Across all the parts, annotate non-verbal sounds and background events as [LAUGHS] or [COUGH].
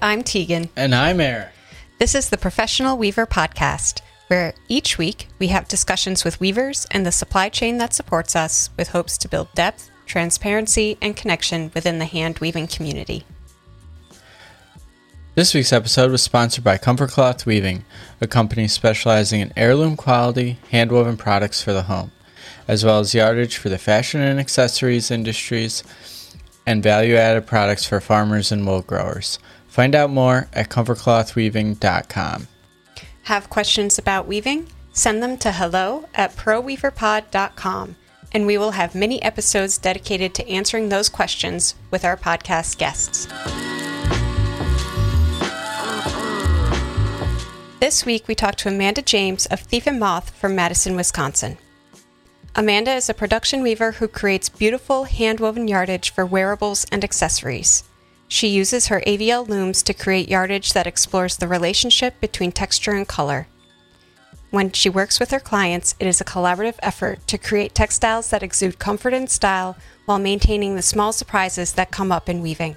I'm Tegan. And I'm Eric. This is the Professional Weaver Podcast, where each week we have discussions with weavers and the supply chain that supports us with hopes to build depth, transparency, and connection within the hand weaving community. This week's episode was sponsored by Comfort Cloth Weaving, a company specializing in heirloom quality handwoven products for the home, as well as yardage for the fashion and accessories industries and value added products for farmers and wool growers. Find out more at comfortclothweaving.com. Have questions about weaving? Send them to hello at proweaverpod.com, and we will have many episodes dedicated to answering those questions with our podcast guests. This week, we talked to Amanda James of Thief and Moth from Madison, Wisconsin. Amanda is a production weaver who creates beautiful hand-woven yardage for wearables and accessories. She uses her AVL looms to create yardage that explores the relationship between texture and color. When she works with her clients, it is a collaborative effort to create textiles that exude comfort and style while maintaining the small surprises that come up in weaving.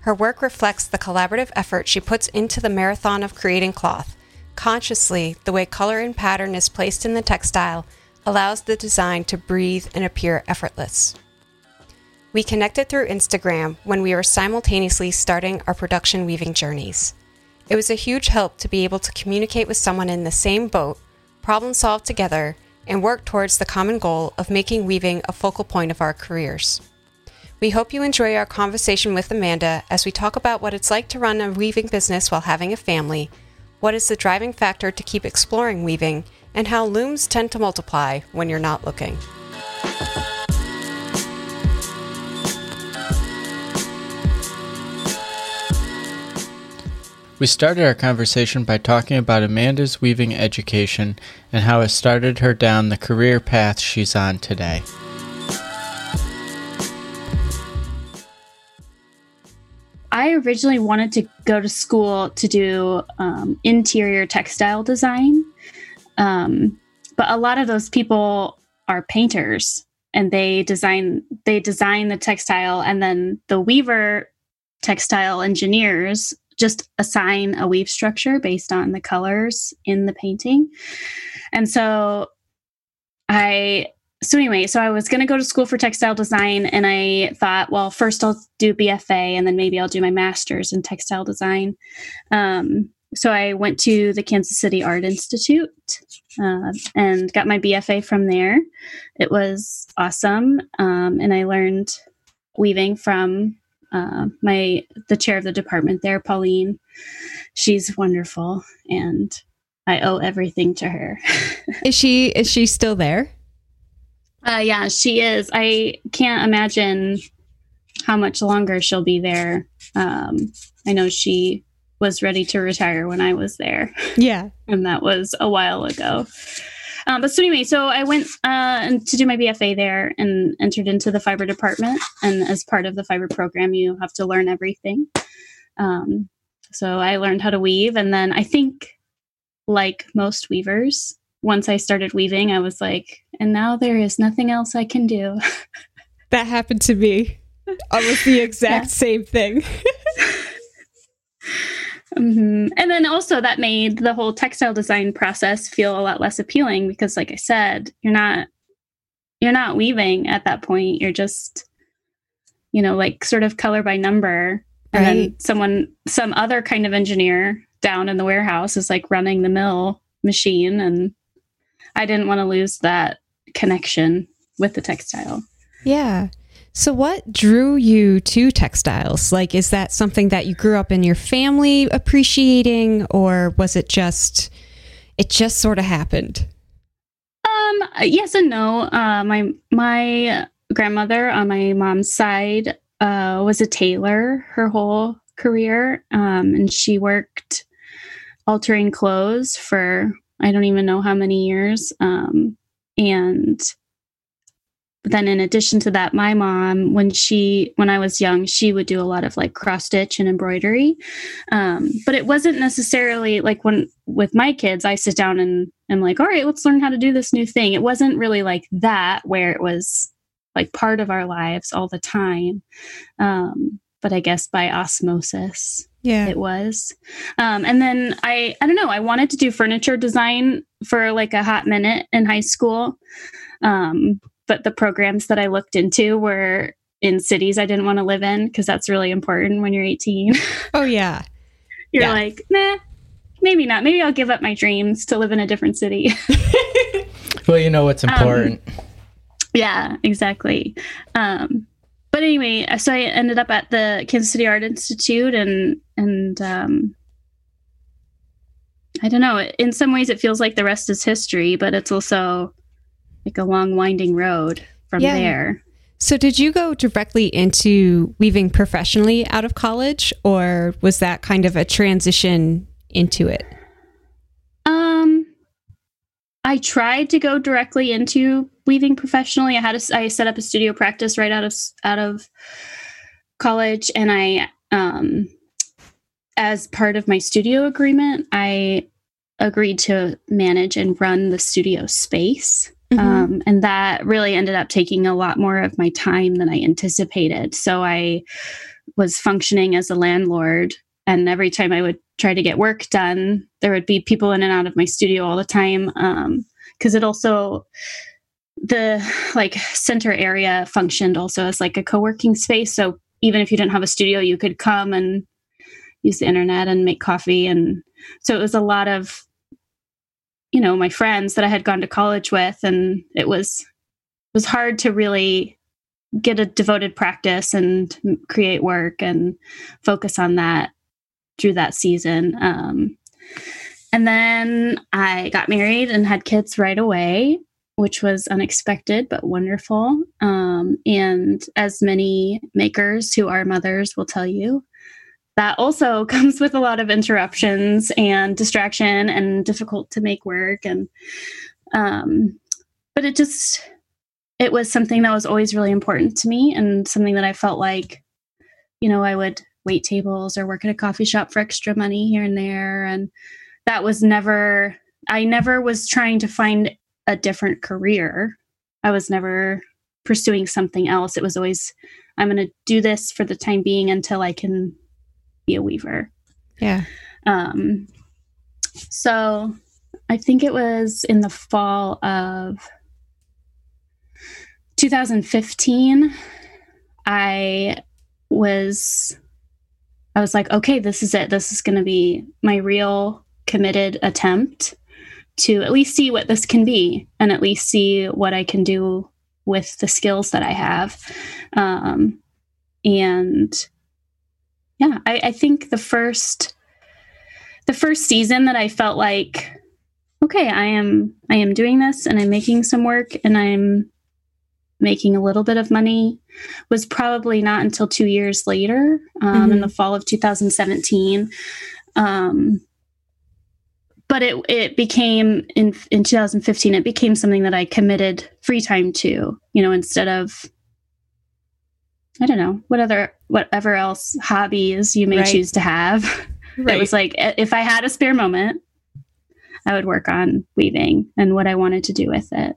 Her work reflects the collaborative effort she puts into the marathon of creating cloth. Consciously, the way color and pattern is placed in the textile allows the design to breathe and appear effortless. We connected through Instagram when we were simultaneously starting our production weaving journeys. It was a huge help to be able to communicate with someone in the same boat, problem solve together, and work towards the common goal of making weaving a focal point of our careers. We hope you enjoy our conversation with Amanda as we talk about what it's like to run a weaving business while having a family, what is the driving factor to keep exploring weaving, and how looms tend to multiply when you're not looking. We started our conversation by talking about Amanda's weaving education and how it started her down the career path she's on today. I originally wanted to go to school to do um, interior textile design. Um, but a lot of those people are painters and they design they design the textile and then the weaver textile engineers just assign a weave structure based on the colors in the painting. And so I so anyway, so I was going to go to school for textile design, and I thought, well, first I'll do BFA, and then maybe I'll do my master's in textile design. Um, so I went to the Kansas City Art Institute uh, and got my BFA from there. It was awesome, um, and I learned weaving from uh, my the chair of the department there, Pauline. She's wonderful, and I owe everything to her. [LAUGHS] is she is she still there? Uh, yeah, she is. I can't imagine how much longer she'll be there. Um, I know she was ready to retire when I was there. Yeah. [LAUGHS] and that was a while ago. Um, but so anyway, so I went uh, to do my BFA there and entered into the fiber department. And as part of the fiber program, you have to learn everything. Um, so I learned how to weave. And then I think, like most weavers, once I started weaving, I was like, and now there is nothing else I can do. [LAUGHS] that happened to me. Almost the [LAUGHS] exact yeah. same thing. [LAUGHS] mm-hmm. And then also that made the whole textile design process feel a lot less appealing because, like I said, you're not you're not weaving at that point. You're just, you know, like sort of color by number. And right. then someone, some other kind of engineer down in the warehouse is like running the mill machine and I didn't want to lose that connection with the textile. Yeah. So, what drew you to textiles? Like, is that something that you grew up in your family appreciating, or was it just, it just sort of happened? Um, yes and no. Uh, my my grandmother on my mom's side uh, was a tailor her whole career, um, and she worked altering clothes for I don't even know how many years. Um, and then in addition to that, my mom, when she when I was young, she would do a lot of like cross stitch and embroidery. Um, but it wasn't necessarily like when with my kids, I sit down and I'm like, all right, let's learn how to do this new thing. It wasn't really like that where it was like part of our lives all the time. Um, but I guess by osmosis, Yeah. it was. Um, and then I, I don't know, I wanted to do furniture design for like a hot minute in high school. Um, but the programs that I looked into were in cities I didn't want to live in because that's really important when you're 18. [LAUGHS] Oh yeah. you're Yeah. like, nah, maybe not. Maybe I'll give up my dreams to live in a different city. [LAUGHS] Well, you know what's important. Yeah, exactly. Um, but anyway, so I ended up at the Kansas City Art Institute, and and um, I don't know. In some ways, it feels like the rest is history, but it's also like a long, winding road from Yeah. there. So did you go directly into weaving professionally out of college or was that kind of a transition into it? Um, I tried to go directly into weaving professionally. I had a, I set up a studio practice right out of out of college, and I um, as part of my studio agreement, I agreed to manage and run the studio space. Mhm. Um, and that really ended up taking a lot more of my time than I anticipated. So I was functioning as a landlord. And every time I would try to get work done, there would be people in and out of my studio all the time. Because it also, the like center area functioned also as like a co working space. So even if you didn't have a studio, you could come and use the internet and make coffee. And so it was a lot of you know my friends that i had gone to college with and it was it was hard to really get a devoted practice and create work and focus on that through that season. Um, and then i got married and had kids right away which was unexpected but wonderful. Um, and as many makers who are mothers will tell you that also [LAUGHS] comes with a lot of interruptions and distraction and difficult to make work and um but it just it was something that was always really important to me and something that i felt like you know i would wait tables or work at a coffee shop for extra money here and there. And that was never i never was trying to find a different career. I was never pursuing something else. It was always i'm going to do this for the time being until i can be a weaver. Yeah. Um, so I think it was in the fall of 2015. I was, I was like, okay, this is it. This is going to be my real committed attempt to at least see what this can be and at least see what I can do with the skills that I have. Um, and yeah I, I think the first the first season that i felt like okay i am i am doing this and i'm making some work and i'm making a little bit of money was probably not until two years later um, in Mhm. the fall of 2017 um, but it it became in in 2015 it became something that i committed free time to you know instead of I don't know what other whatever else hobbies you may Right. choose to have. [LAUGHS] It was like if I had a spare moment, I would work on weaving and what I wanted to do with it.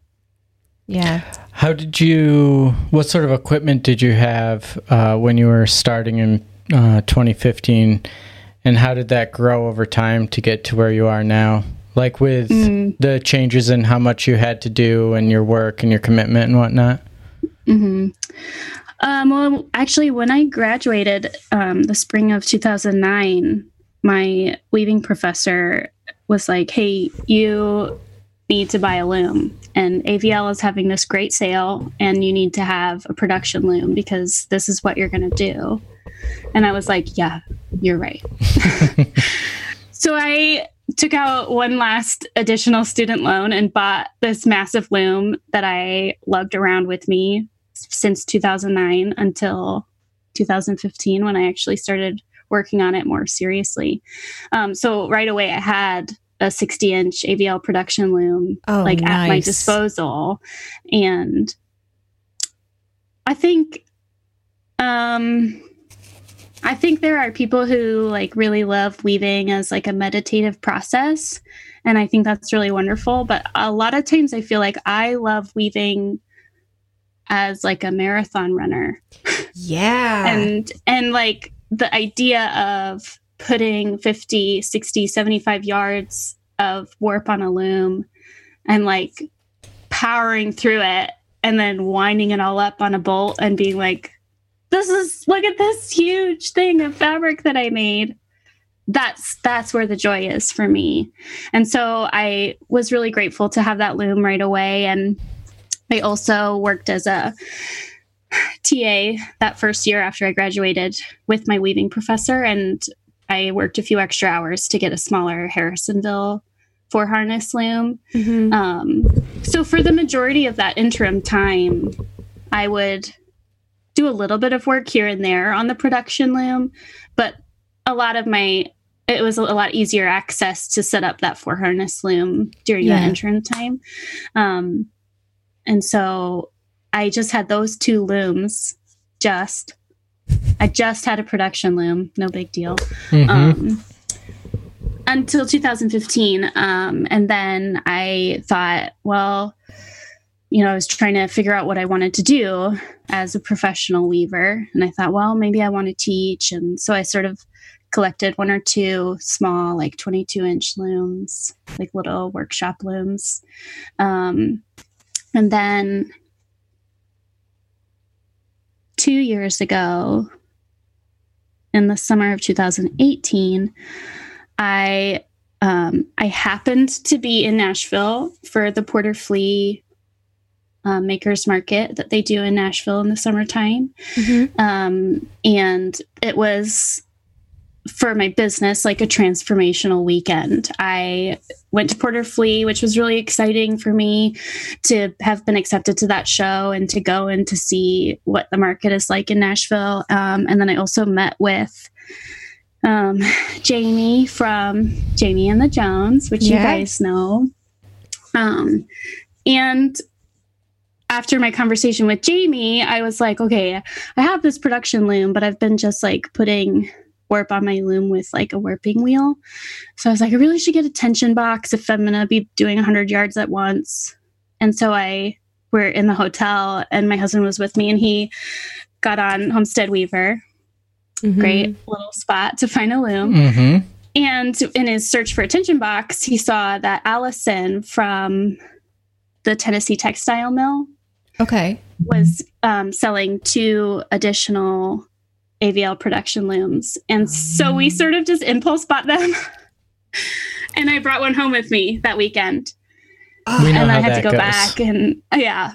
yeah. How did you? What sort of equipment did you have uh, when you were starting in uh, 2015, and how did that grow over time to get to where you are now? Like with Mm. the changes in how much you had to do and your work and your commitment and whatnot. hmm Um, well, actually, when I graduated um, the spring of 2009, my weaving professor was like, "Hey, you need to buy a loom, and AVL is having this great sale, and you need to have a production loom because this is what you're going to do." And I was like, "Yeah, you're right." [LAUGHS] so I took out one last additional student loan and bought this massive loom that I lugged around with me since 2009 until 2015 when I actually started working on it more seriously. Um, so right away, I had a 60 inch AVL production loom Oh, like at my disposal, and I think, um, I think there are people who like really love weaving as like a meditative process, and I think that's really wonderful. But a lot of times, I feel like I love weaving as like a marathon runner Yeah. and and like the idea of putting 50, 60, 75 yards of warp on a loom and like powering through it and then winding it all up on a bolt and being like, this is look at this huge thing of fabric that I made. That's that's where the joy is for me. And so I was really grateful to have that loom right away. And I also worked as a TA that first year after I graduated with my weaving professor. And I worked a few extra hours to get a smaller Harrisville four harness loom. Mm-hmm. Um, so for the majority of that interim time, I would do a little bit of work here and there on the production loom, but a lot of my it was a lot easier access to set up that four harness loom during yeah. that interim time. Um, and so I just had those two looms just I just had a production loom, no big deal. Mm-hmm. Um, until 2015. Um, and then I thought, well, you know, I was trying to figure out what I wanted to do as a professional weaver. And I thought, well, maybe I want to teach. And so I sort of collected one or two small, like 22 inch looms, like little workshop looms. Um, and then two years ago, in the summer of 2018, I um, I happened to be in Nashville for the Porter Flea uh, Makers Market that they do in Nashville in the summertime, mm-hmm. um, and it was for my business like a transformational weekend. I went to Porter Flea, which was really exciting for me to have been accepted to that show and to go and to see what the market is like in Nashville. Um, and then I also met with um, Jamie from Jamie and the Jones, which yeah. you guys know. Um, and after my conversation with Jamie, I was like, okay, I have this production loom, but I've been just like putting warp on my loom with like a warping wheel. So I was like, I really should get a tension box if I'm going to be doing 100 yards at once. And so I were in the hotel and my husband was with me and he got on Homestead Weaver Mm-hmm. Great little spot to find a loom. Mm-hmm. And in his search for a tension box, he saw that Allison from the Tennessee Textile Mill okay was um, selling two additional AVL production looms. And so we sort of just impulse bought them. [LAUGHS] and I brought one home with me that weekend. We and I had to go goes. back and yeah,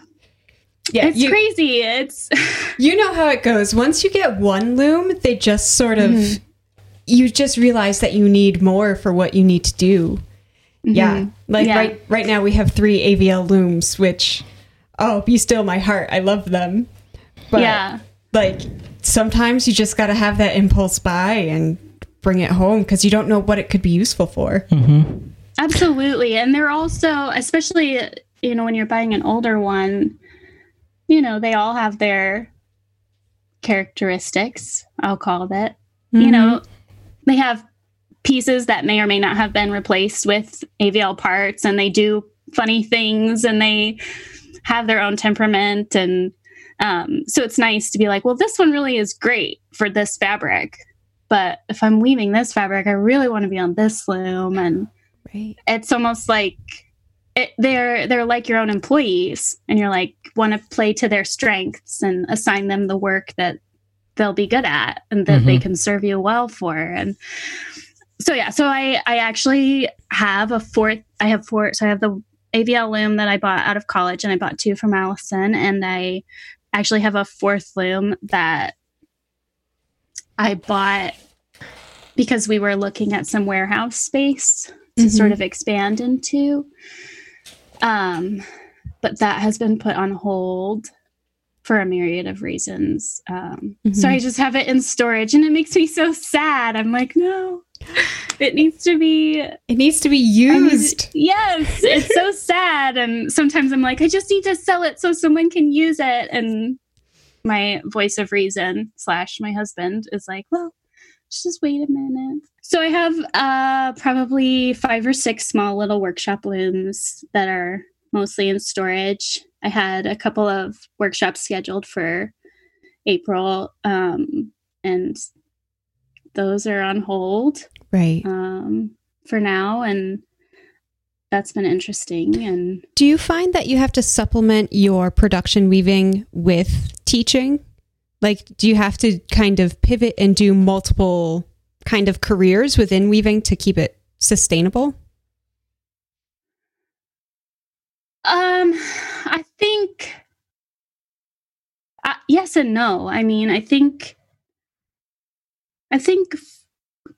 yeah, it's you, crazy. It's [LAUGHS] you know how it goes. Once you get one loom, they just sort of mm-hmm. you just realize that you need more for what you need to do. Mm-hmm. Yeah, like yeah. right right now we have three AVL looms, which oh, be still my heart. I love them. But yeah, like sometimes you just got to have that impulse buy and bring it home because you don't know what it could be useful for. Mm-hmm. Absolutely, and they're also especially you know when you're buying an older one you know, they all have their characteristics, I'll call it. Mm-hmm. You know, they have pieces that may or may not have been replaced with AVL parts and they do funny things and they have their own temperament and um, so it's nice to be like well this one really is great for this fabric but if i'm weaving this fabric i really want to be on this loom and right. it's almost like it, they're they're like your own employees and you're like want to play to their strengths and assign them the work that they'll be good at and that mm-hmm. they can serve you well for and so yeah so i i actually have a fourth i have four so i have the avl loom that i bought out of college and i bought two from allison and i actually have a fourth loom that i bought because we were looking at some warehouse space to mm-hmm. sort of expand into um, but that has been put on hold for a myriad of reasons. Um, mm-hmm. So I just have it in storage and it makes me so sad. I'm like, no, it needs to be. It needs to be used. yes, it's so [LAUGHS] sad. And sometimes I'm like, I just need to sell it so someone can use it. And my voice of reason slash my husband is like, well, just wait a minute. So I have uh, probably five or six small little workshop looms that are mostly in storage. I had a couple of workshops scheduled for April, um, and those are on hold Right. um, for now, and that's been interesting. And Do you find that you have to supplement your production weaving with teaching? Like, do you have to kind of pivot and do multiple kind of careers within weaving to keep it sustainable? Um, I think uh, yes and no. I mean, I think I think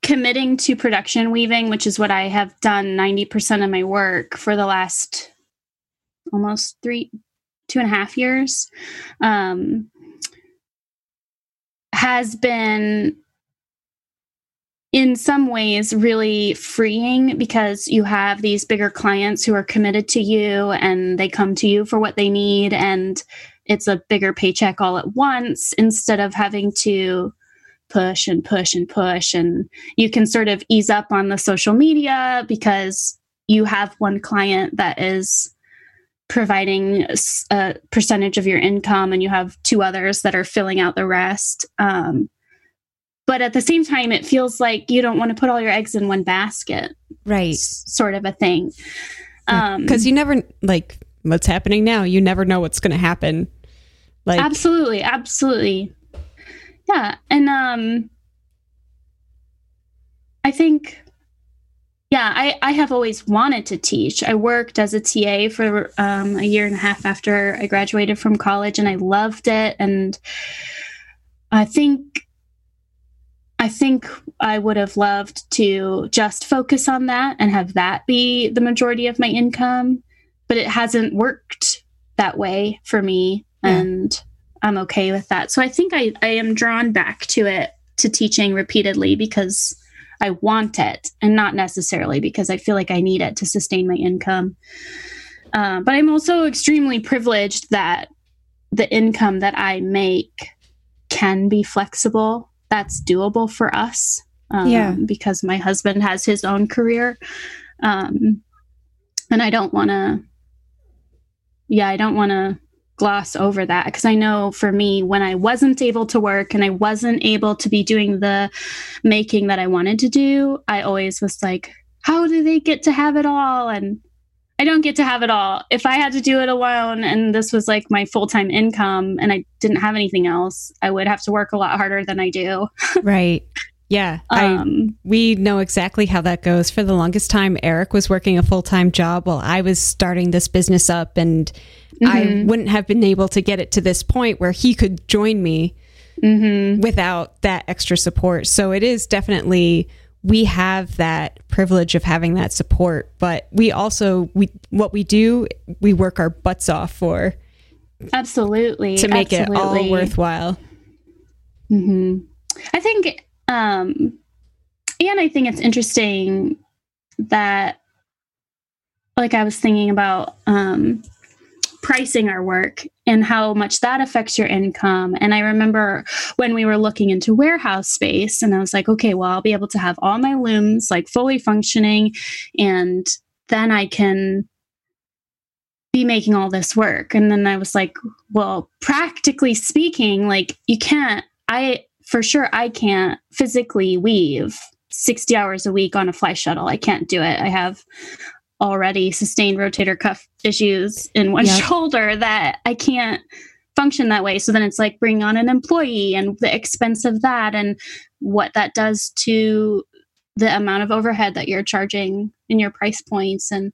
committing to production weaving, which is what I have done ninety percent of my work for the last almost three, two and a half years, um, has been in some ways really freeing because you have these bigger clients who are committed to you and they come to you for what they need and it's a bigger paycheck all at once instead of having to push and push and push and you can sort of ease up on the social media because you have one client that is providing a percentage of your income and you have two others that are filling out the rest um, but at the same time it feels like you don't want to put all your eggs in one basket Right. sort of a thing um Because you never, like, what's happening now, you never know what's going to happen. Like, absolutely absolutely yeah and um i think yeah i i have always wanted to teach i worked as a ta for um, a year and a half after i graduated from college and i loved it and i think i think i would have loved to just focus on that and have that be the majority of my income but it hasn't worked that way for me Yeah. and i'm okay with that. So i think i i am drawn back to it to teaching repeatedly because i want it and not necessarily because i feel like i need it to sustain my income. Uh, but i'm also extremely privileged that the income that i make can be flexible. That's doable for us um, Yeah. because my husband has his own career. Um, and i don't want to yeah i don't want to gloss over that because I know for me, when I wasn't able to work and I wasn't able to be doing the making that I wanted to do, I always was like, how do they get to have it all? And I don't get to have it all. If I had to do it alone and this was like my full time income and I didn't have anything else, I would have to work a lot harder than I do. [LAUGHS] right. Yeah. I, Um, we know exactly how that goes. For the longest time, Eric was working a full time job while I was starting this business up, and I Mhm. wouldn't have been able to get it to this point where he could join me mhm. without that extra support. So it is definitely we have that privilege of having that support, but we also we what we do we work our butts off for Absolutely. to make it all absolutely. worthwhile. hmm I think, um, and I think it's interesting that, like, I was thinking about um, pricing our work and how much that affects your income. And I remember when we were looking into warehouse space, and I was like, okay, well, I'll be able to have all my looms like fully functioning, and then I can be making all this work. And then I was like, well, practically speaking, like, you can't, I, for sure, I can't physically weave 60 hours a week on a fly shuttle. I can't do it. I have already sustained rotator cuff issues in one Yep. shoulder that I can't function that way. So then it's like bring on an employee and the expense of that and what that does to the amount of overhead that you're charging in your price points. And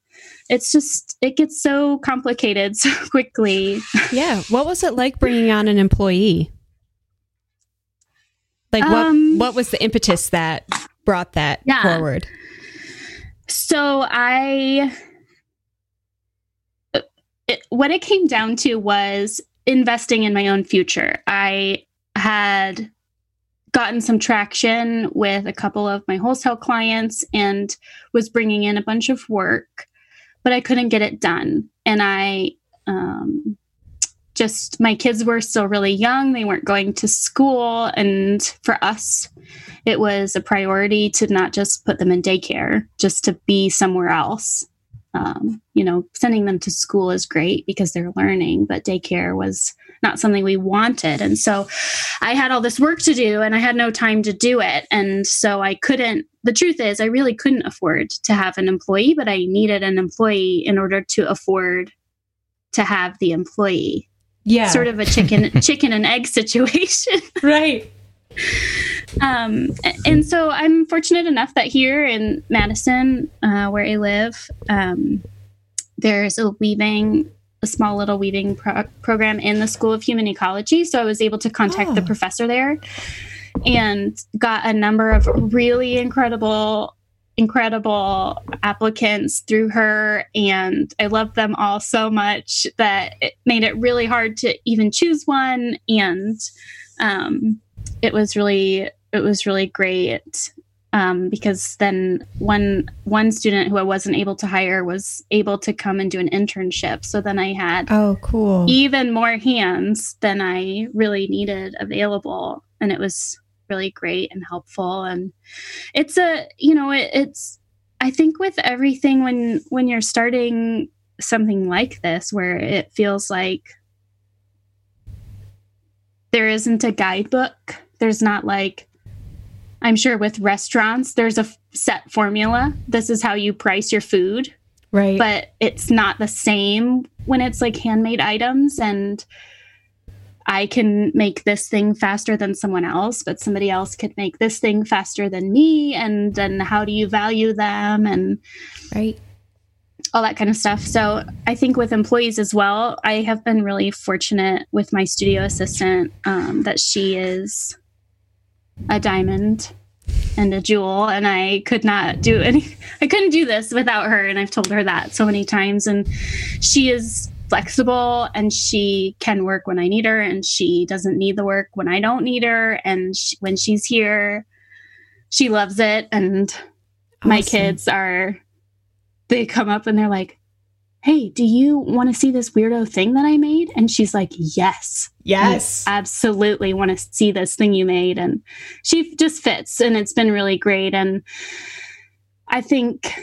it's just, it gets so complicated [LAUGHS] so quickly. Yeah. What was it like bringing on an employee? Like what Um, what was the impetus that brought that Yeah. forward? So I, it, what it came down to was investing in my own future. I had gotten some traction with a couple of my wholesale clients and was bringing in a bunch of work, but I couldn't get it done. And I, um, just my kids were still really young. They weren't going to school. And for us, it was a priority to not just put them in daycare, just to be somewhere else. um, you know, sending them to school is great because they're learning, but daycare was not something we wanted. And so I had all this work to do and I had no time to do it. And so I couldn't, the truth is, I really couldn't afford to have an employee, but I needed an employee in order to afford to have the employee. Yeah. Sort of a chicken [LAUGHS] chicken and egg situation. right. Um, and so I'm fortunate enough that here in Madison, uh, where I live, um, there's a weaving, a small little weaving pro- program in the School of Human Ecology. So I was able to contact the Oh. professor there and got a number of really incredible incredible applicants through her and i loved them all so much that it made it really hard to even choose one and um, it was really it was really great um, because then one one student who I wasn't able to hire was able to come and do an internship. So then I had Oh, cool. even more hands than I really needed available, and it was really great and helpful. And it's a you know it, it's I think with everything when when you're starting something like this where it feels like there isn't a guidebook. There's not like, I'm sure with restaurants, there's a f- set formula. This is how you price your food, Right. but it's not the same when it's like handmade items. And I can make this thing faster than someone else, but somebody else could make this thing faster than me. And then how do you value them? And right. all that kind of stuff. So I think with employees as well, I have been really fortunate with my studio assistant um, that she is a diamond and a jewel, and I could not do any. I couldn't do this without her, and I've told her that so many times. And she is flexible, and she can work when I need her, and she doesn't need the work when I don't need her. And she, when she's here, she loves it, and my kids are they come up and they're like hey do you want to see this weirdo thing that i made? And she's like yes. Yes. I absolutely want to see this thing you made. And she just fits and it's been really great. And i think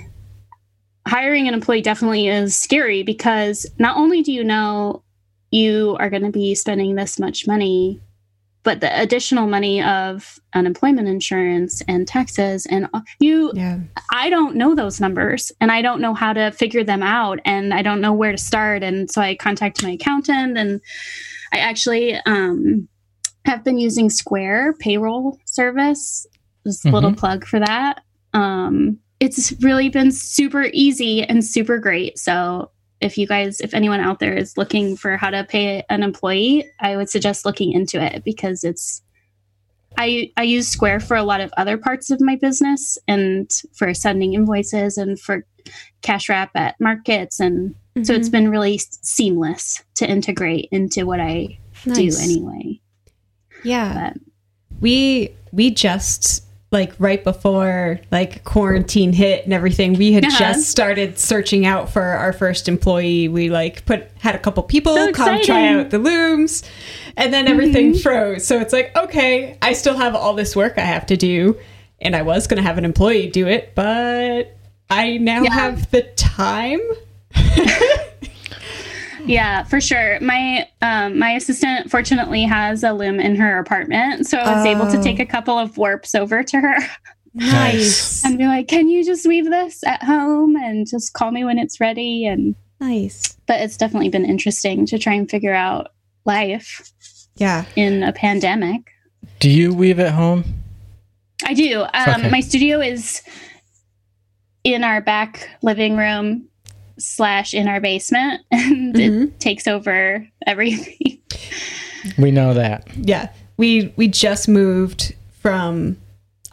hiring an employee definitely is scary because not only do you know you are going to be spending this much money but the additional money of unemployment insurance and taxes and you yeah. I don't know those numbers and I don't know how to figure them out and I don't know where to start. And so I contacted my accountant and I actually um, have been using Square payroll service. Just a little plug for that. Um, it's really been super easy and super great. So if you guys, if anyone out there is looking for how to pay an employee, I would suggest looking into it because it's I, I use Square for a lot of other parts of my business and for sending invoices and for cash wrap at markets. And so it's mm-hmm. been really seamless to integrate into what I do anyway. Yeah. But we we just like right before like quarantine hit and everything we had Uh-huh. just started searching out for our first employee. We like put had a couple people So come try out the looms and then everything froze. So it's like okay i still have all this work i have to do and i was going to have an employee do it but i now Yeah. have the time [LAUGHS] yeah, for sure. My um, my assistant fortunately has a loom in her apartment, so I was able to Oh. take a couple of warps over to her Nice. [LAUGHS] and be like, "Can you just weave this at home and just call me when it's ready?" And nice but it's definitely been interesting to try and figure out life yeah in a pandemic. Do you weave at home? I do. Um, Okay. My studio is in our back living room slash in our basement, [LAUGHS] and Mhm. it takes over everything. [LAUGHS] We know that. Yeah. We we just moved from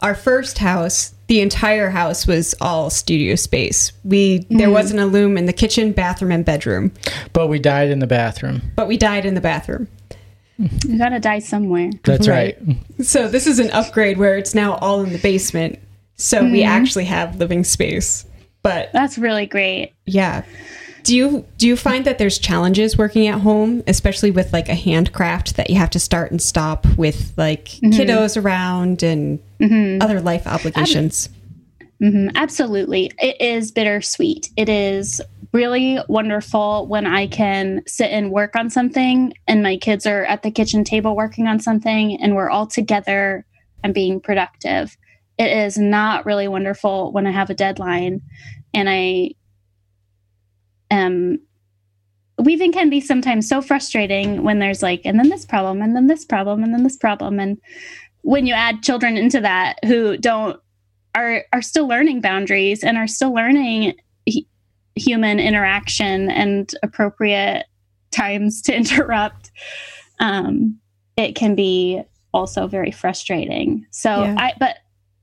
our first house. The entire house was all studio space. We there wasn't a loom in the kitchen, bathroom and bedroom, But we died in the bathroom. but we died in the bathroom. you gotta die somewhere. That's Right. right. So this is an upgrade where it's now all in the basement. So we actually have living space. But That's really great. yeah. Do you do you find that there's challenges working at home, especially with like a handcraft that you have to start and stop with like mm-hmm. kiddos around and mm-hmm. other life obligations? hmm Absolutely. It is bittersweet. It is really wonderful when I can sit and work on something and my kids are at the kitchen table working on something and we're all together and being productive. It is not really wonderful when I have a deadline and I am weaving can be sometimes so frustrating when there's like and then this problem and then this problem and then this problem and when you add children into that who don't are are still learning boundaries and are still learning hu- human interaction and appropriate times to [LAUGHS] interrupt um, it can be also very frustrating so Yeah. i but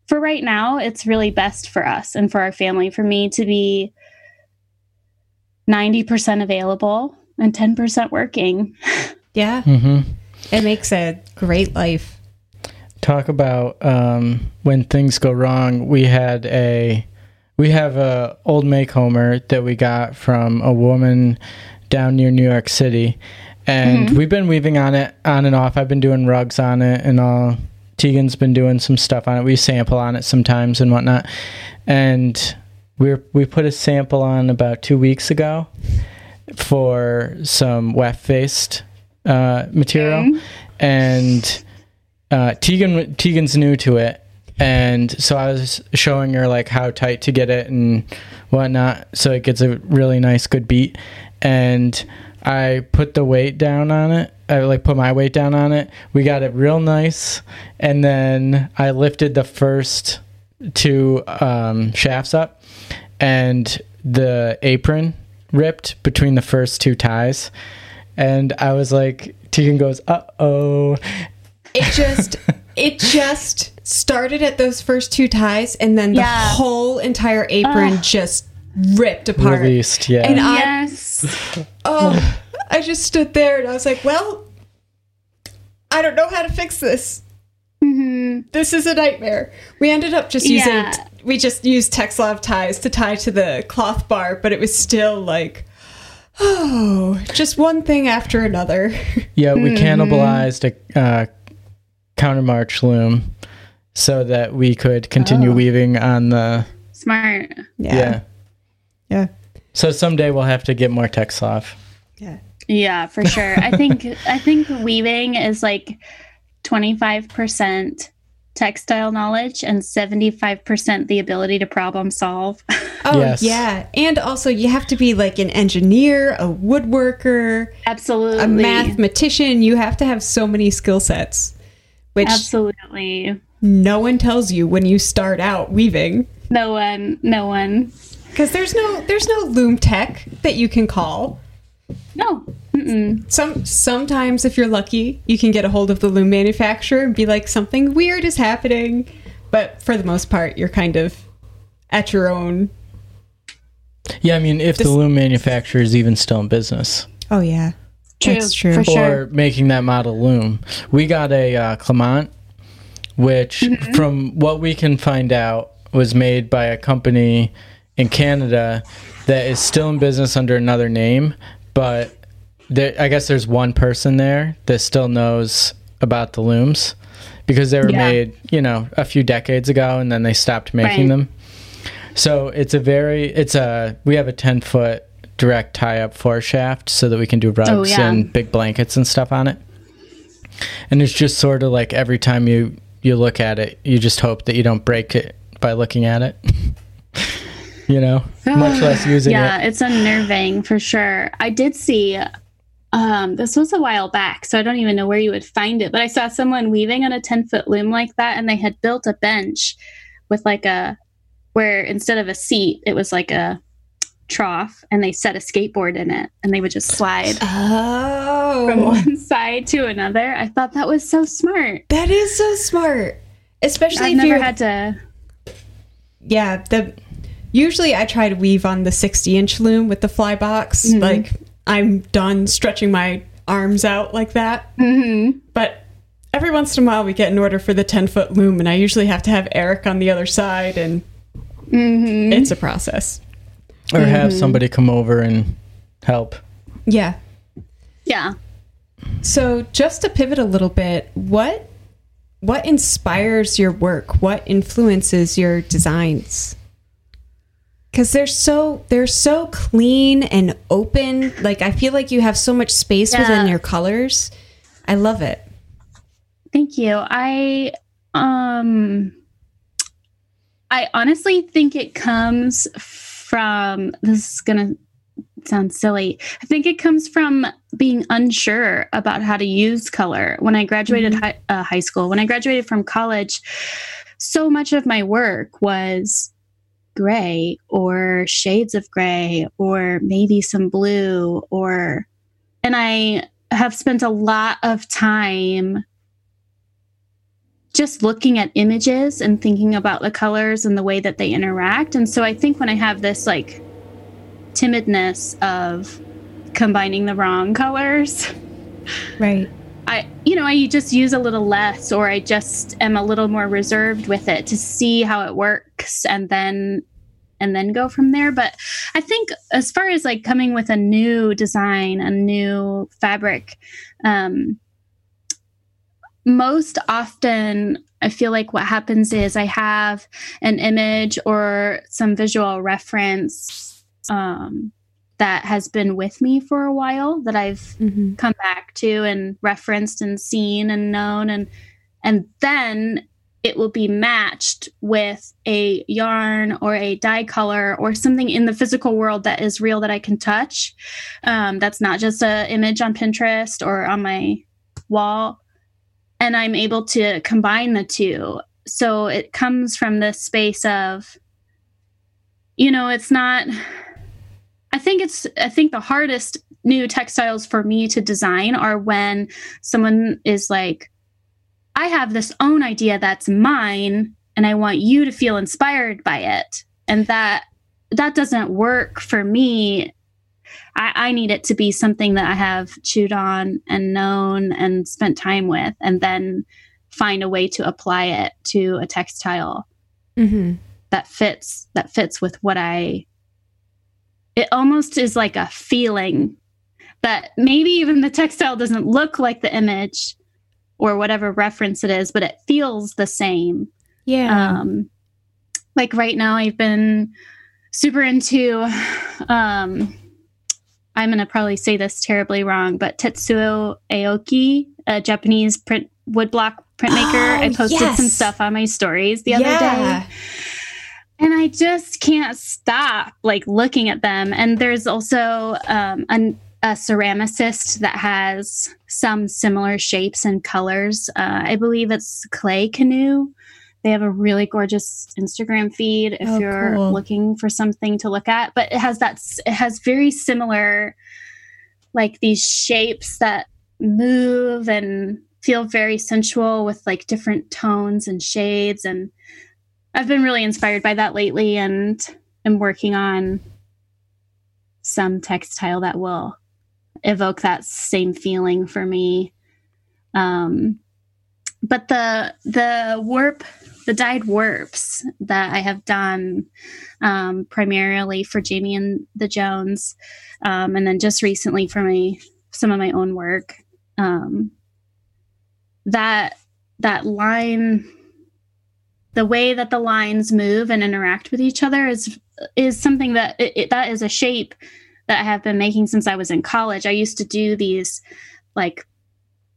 for right now it's really best for us and for our family for me to be 90% available and 10% working [LAUGHS] Yeah. hmm It makes a great life. Talk about um, when things go wrong. We had a we have a old Macomber that we got from a woman down near New York City, and we've been weaving on it on and off. I've been doing rugs on it and all. Tegan's been doing some stuff on it. We sample on it sometimes and whatnot, and we we put a sample on about two weeks ago for some weft faced uh, material, and uh, Tegan Tegan's new to it, and so I was showing her like how tight to get it and whatnot, so it gets a really nice good beat, and I put the weight down on it. I like put my weight down on it. We got it real nice, and then I lifted the first two um, shafts up, and the apron ripped between the first two ties, and I was like, Tegan goes, "Uh oh." It just it [LAUGHS] just started at those first two ties and then the Yeah. whole entire apron just ripped apart. Released, yeah. And I yes [LAUGHS] oh I just stood there and I was like, well, I don't know how to fix this. hmm This is a nightmare. We ended up just using Yeah. we just used Texsolv ties to tie to the cloth bar, but it was still like oh, just one thing after another. [LAUGHS] Yeah, we Mm-hmm. cannibalized a uh, countermarch loom so that we could continue Oh. weaving on the smart yeah. Yeah. So someday we'll have to get more Texsolv. Yeah. Yeah, for [LAUGHS] sure. I think I think weaving is like 25% textile knowledge and 75% the ability to problem solve. Oh Yes. yeah. And also you have to be like an engineer, a woodworker, Absolutely. a mathematician. You have to have so many skill sets. Which Absolutely. no one tells you when you start out weaving. No one, no one. Because there's no there's no loom tech that you can call. No. Mm-mm. Some sometimes if you're lucky, you can get a hold of the loom manufacturer and be like something weird is happening. But for the most part, you're kind of at your own. Yeah, I mean, if This- the loom manufacturer is even still in business Oh yeah. True. That's true. For or sure. making that model loom, we got a uh, Clement, which, Mm-hmm. from what we can find out, was made by a company in Canada that is still in business under another name, but there, I guess there's one person there that still knows about the looms because they were Yeah. made, you know, a few decades ago, and then they stopped making Right. them. So it's a very, it's a, we have a 10 foot direct tie up four-shaft so that we can do oh, rugs Oh, yeah. and big blankets and stuff on it. And it's just sort of like every time you, you look at it, you just hope that you don't break it by looking at it. [LAUGHS] you know, much less [SIGHS] using yeah, it. Yeah, it's unnerving for sure. I did see um this was a while back, so I don't even know where you would find it, but I saw someone weaving on a 10 foot loom like that, and they had built a bench with like a where instead of a seat, it was like a trough, and they set a skateboard in it, and they would just slide Oh, from one [LAUGHS] side to another. I thought that was so smart. that is so smart. Especially I've if never you're had to. yeah the usually i try to weave on the 60 inch loom with the fly box Mm-hmm. like i'm done stretching my arms out like that Mhm. but every once in a while we get an order for the 10 foot loom and i usually have to have eric on the other side and Mhm. it's a process Or have Mm-hmm. somebody come over and help. yeah Yeah. so just to pivot a little bit what what inspires your work what influences your designs because they're so they're so clean and open. Like I feel like you have so much space Yeah. within your colors. I love it. Thank you. I um I honestly think it comes from this is going to sound silly. I think it comes from being unsure about how to use color. When I graduated hi, uh, high school, when I graduated from college, so much of my work was gray or shades of gray or maybe some blue or and I have spent a lot of time just looking at images and thinking about the colors and the way that they interact. And so I think when I have this like timidness of combining the wrong colors, Right. I you know, I just use a little less or I just am a little more reserved with it to see how it works and then and then go from there. But I think as far as like coming with a new design, a new fabric, um most often I feel like what happens is I have an image or some visual reference um, that has been with me for a while that I've Mm-hmm. come back to and referenced and seen and known and and then it will be matched with a yarn or a dye color or something in the physical world that is real that I can touch. Um, that's not just an image on Pinterest or on my wall. And I'm able to combine the two. So it comes from this space of, you know, it's not. I think it's. I think the hardest new textiles for me to design are when someone is like, I have this own idea that's mine and I want you to feel inspired by it. And that that doesn't work for me. I, I need it to be something that I have chewed on and known and spent time with and then find a way to apply it to a textile Mm-hmm. that fits that fits with what I it almost is like a feeling that maybe even the textile doesn't look like the image or whatever reference it is, but it feels the same. Yeah. Um like right now I've been super into um I'm gonna probably say this terribly wrong, but Tetsuo Aoki, a Japanese print woodblock printmaker. [GASPS] I Oh, posted some stuff on my stories the other yeah. day and I just can't stop like looking at them. And there's also um, an, a ceramicist that has some similar shapes and colors. Uh, I believe it's Clay Canoe. They have a really gorgeous Instagram feed if Oh, you're cool. looking for something to look at. But it has that it has very similar like these shapes that move and feel very sensual with like different tones and shades and I've been really inspired by that lately and am working on some textile that will evoke that same feeling for me. Um, but the the warp, the dyed warps that I have done um, primarily for Jamie and the Jones, um, and then just recently for my some of my own work. Um, that that line the way that the lines move and interact with each other is is something that it, it- that is a shape that I have been making since I was in college. I used to do these like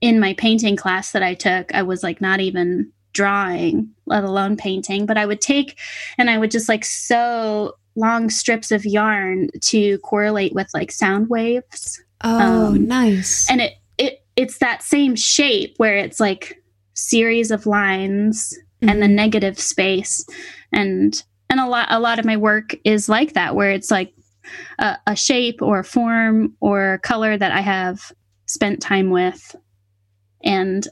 in my painting class that I took. I was like not even drawing, let alone painting, but I would take and I would just like sew long strips of yarn to correlate with like sound waves Oh, um, nice. and it it it's that same shape where it's like series of lines and Mm-hmm. the negative space. And and a lot a lot of my work is like that where it's like a, a shape or a form or color that i have spent time with. And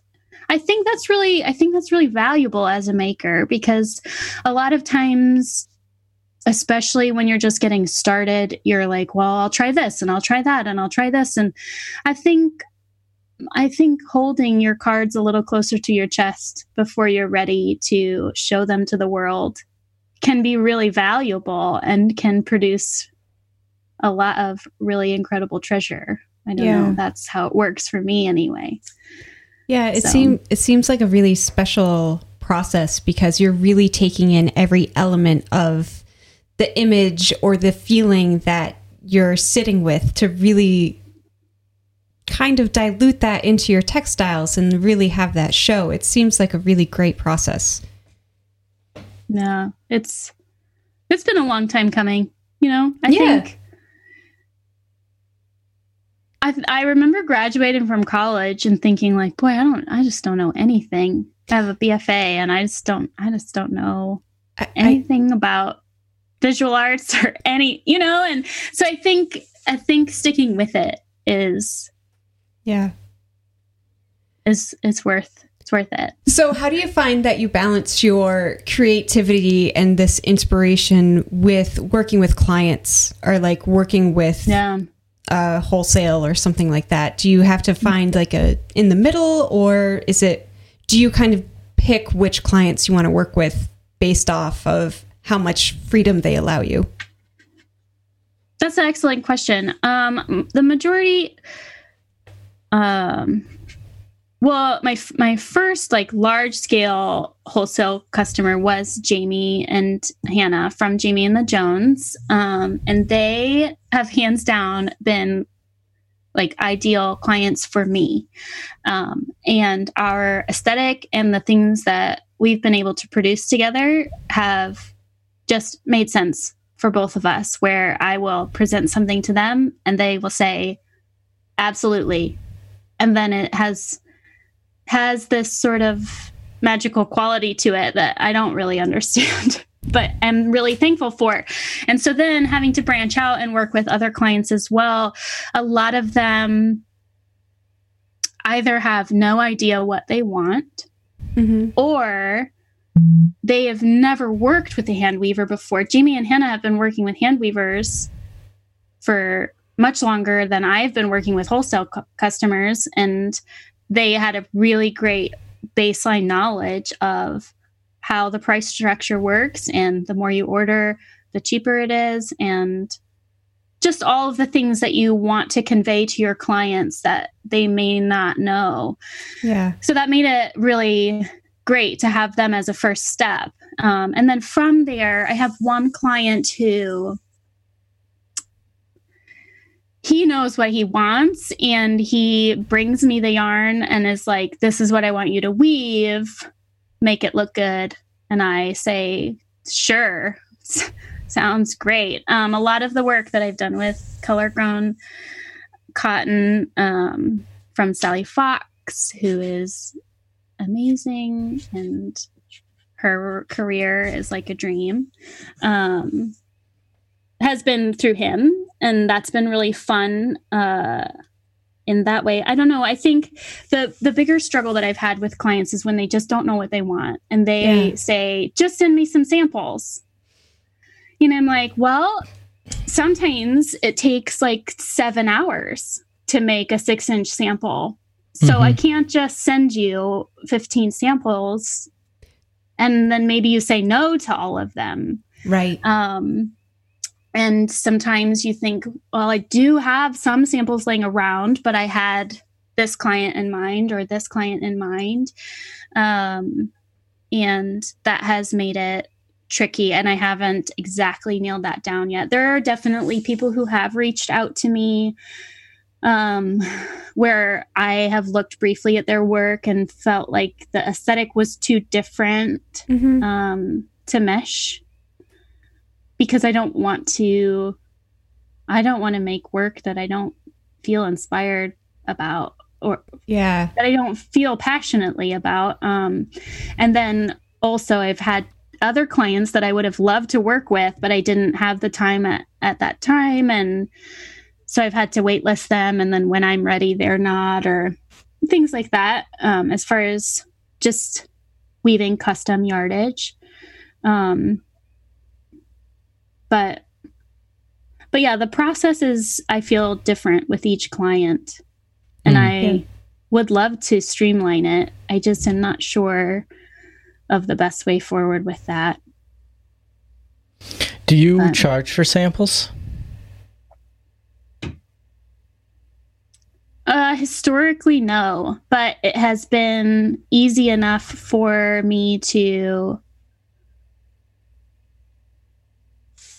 i think that's really i think that's really valuable as a maker because a lot of times especially when you're just getting started you're like well i'll try this and i'll try that and i'll try this. And i think I think holding your cards a little closer to your chest before you're ready to show them to the world can be really valuable and can produce a lot of really incredible treasure. I don't Yeah. know. That's how it works for me anyway. Yeah, it So- seems it seems like a really special process because you're really taking in every element of the image or the feeling that you're sitting with to really kind of dilute that into your textiles and really have that show. It seems like a really great process. Yeah, it's it's been a long time coming. You know, I Yeah. think I I remember graduating from college and thinking like, boy, I don't, I just don't know anything. I have a BFA, and I just don't, I just don't know I, I, anything about visual arts [LAUGHS] or any, you know. And so I think I think sticking with it is yeah. is is worth it's worth it. So, how do you find that you balance your creativity and this inspiration with working with clients or like working with Yeah. uh, wholesale or something like that? Do you have to find like a in the middle, or is it? Do you kind of pick which clients you want to work with based off of how much freedom they allow you? That's an excellent question. Um, the majority, um, well, my my first like large scale wholesale customer was Jamie and Hannah from Jamie and the Jones, um, and they have hands down been like ideal clients for me. Um, and our aesthetic and the things that we've been able to produce together have just made sense for both of us where I will present something to them and they will say absolutely and then it has has this sort of magical quality to it that I don't really understand [LAUGHS] but I'm really thankful for. And so then having to branch out and work with other clients as well, a lot of them either have no idea what they want Mm-hmm. or they have never worked with a hand weaver before. Jamie and Hannah have been working with hand weavers for much longer than I've been working with wholesale cu- customers, and they had a really great baseline knowledge of how the price structure works. And the more you order, the cheaper it is, and just all of the things that you want to convey to your clients that they may not know Yeah. so that made it really great to have them as a first step um, and then from there i have one client who he knows what he wants and he brings me the yarn and is like this is what i want you to weave. Make it look good. And i say sure. [LAUGHS] Sounds great. Um, a lot of the work that i've done with color grown cotton um, from sally fox who is amazing and her career is like a dream um, has been through him and that's been really fun uh, in that way i don't know i think the the bigger struggle that i've had with clients is when they just don't know what they want and they Yeah. say just send me some samples you know i'm like well sometimes it takes like seven hours to make a six inch sample so I can't just send you 15 samples and then maybe you say no to all of them. Right. Um, and sometimes you think, well, I do have some samples laying around, but I had this client in mind or this client in mind. Um, and that has made it tricky. And I haven't exactly nailed that down yet. There are definitely people who have reached out to me um, where I have looked briefly at their work and felt like the aesthetic was too different Mm-hmm. um, to mesh because I don't want to. I don't want to make work that I don't feel inspired about or Yeah. that I don't feel passionately about. Um, and then also, I've had other clients that I would have loved to work with, but I didn't have the time at, at that time. And so I've had to waitlist them. And then when I'm ready, they're not, or things like that. Um, as far as just weaving custom yardage. Um, but but yeah, the process is I feel different with each client. And Mm. I would love to streamline it. I just am not sure of the best way forward with that. Do you Um, charge for samples? Uh, historically, no, but it has been easy enough for me to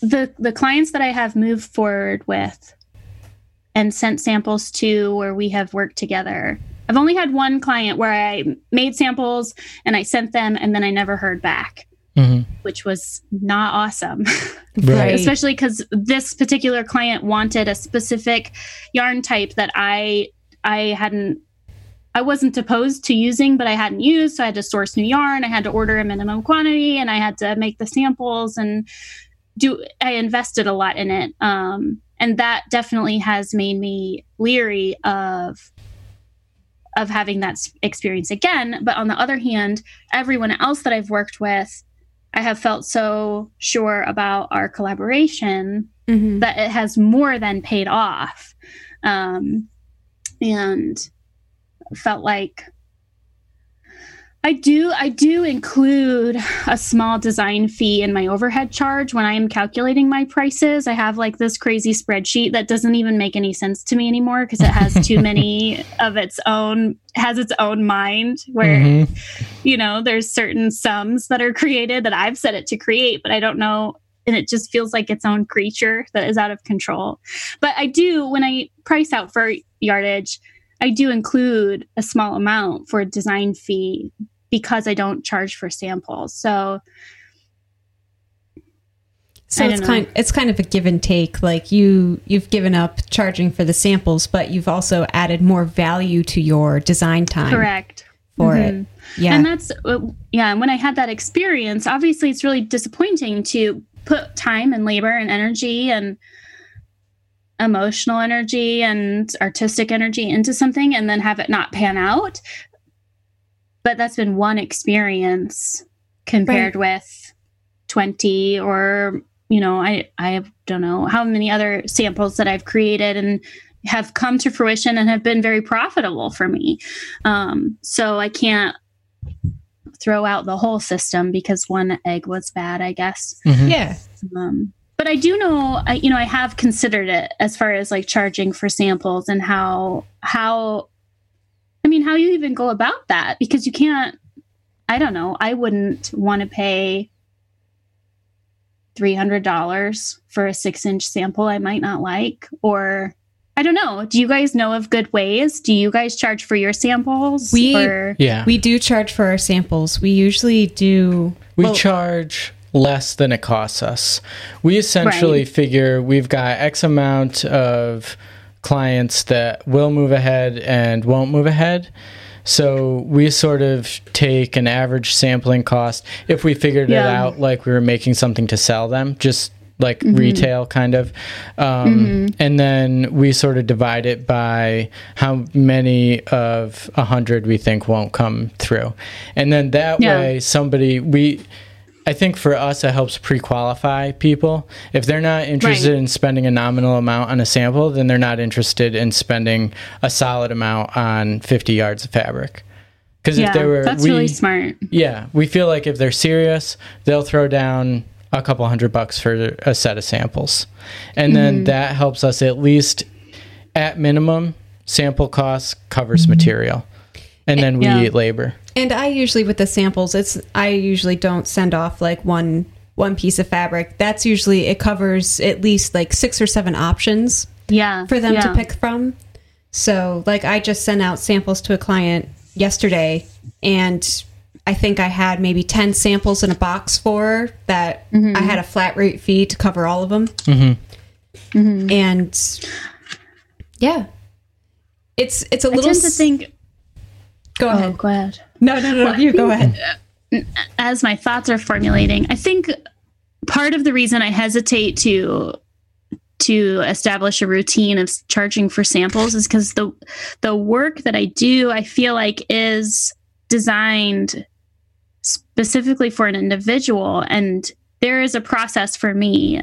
the the clients that I have moved forward with and sent samples to where we have worked together. I've only had one client where I made samples and I sent them and then I never heard back, hmm which was not awesome. [LAUGHS] Right. Especially because this particular client wanted a specific yarn type that I I hadn't I wasn't opposed to using, but I hadn't used. So I had to source new yarn. I had to order a minimum quantity, and I had to make the samples and do. I invested a lot in it, um, and that definitely has made me leery of of having that experience again. But on the other hand, everyone else that I've worked with, I have felt so sure about our collaboration Mhm. that it has more than paid off um, and felt like i do i do include a small design fee in my overhead charge when i am calculating my prices i have like this crazy spreadsheet that doesn't even make any sense to me anymore because it has too many [LAUGHS] of its own has its own mind where Mhm. you know there's certain sums that are created that i've set it to create but i don't know and it just feels like its own creature that is out of control but i do when i price out for yardage i do include a small amount for a design fee because i don't charge for samples so So it's know. kind it's kind of a give and take. Like you you've given up charging for the samples, but you've also added more value to your design time correct for Mhm. it. Yeah. And that's, uh, yeah. And when I had that experience, obviously it's really disappointing to put time and labor and energy and emotional energy and artistic energy into something and then have it not pan out. But that's been one experience compared with 20 or, you know, I, I don't know how many other samples that I've created and have come to fruition and have been very profitable for me. Um, so I can't throw out the whole system because one egg was bad, I guess. Mhm. yeah. Um, but I do know, I, you know, I have considered it as far as like charging for samples and how how, I mean, how you even go about that because you can't. I don't know. I wouldn't want to pay three hundred dollars for a six-inch sample I might not like, or I don't know. Do you guys know of good ways? Do you guys charge for your samples? We- or? Yeah. We do charge for our samples. We usually do We well, charge less than it costs us. We essentially Right. figure we've got X amount of clients that will move ahead and won't move ahead. So we sort of take an average sampling cost if we figured it out like we were making something to sell them, just like Mm-hmm. retail kind of. Um, And then we sort of divide it by how many of a hundred we think won't come through. And then that Yeah. way, somebody, we, I think for us, it helps pre qualify people. If they're not interested Right. in spending a nominal amount on a sample, then they're not interested in spending a solid amount on 50 yards of fabric. Because Yeah, if they were, that's we, really smart. yeah, we feel like if they're serious, they'll throw down a couple hundred bucks for a set of samples. And then mm-hmm. that helps us at least at minimum sample costs covers mm-hmm. material. And eh, then we Yeah. eat labor. And I usually with the samples, it's I usually don't send off like one one piece of fabric. That's usually it covers at least like six or seven options Yeah. for them yeah. to pick from. So like I just sent out samples to a client yesterday and I think I had maybe 10 samples in a box for her that I mm-hmm. had a flat rate fee to cover all of them. Mm-hmm. Mm-hmm. And yeah. It's it's a I little tend to think. Go Oh, ahead. go ahead. No, no, no, no, you go [LAUGHS] ahead. As my thoughts are formulating, I think part of the reason I hesitate to to establish a routine of charging for samples is because the the work that I do, I feel like is designed specifically for an individual, and there is a process for me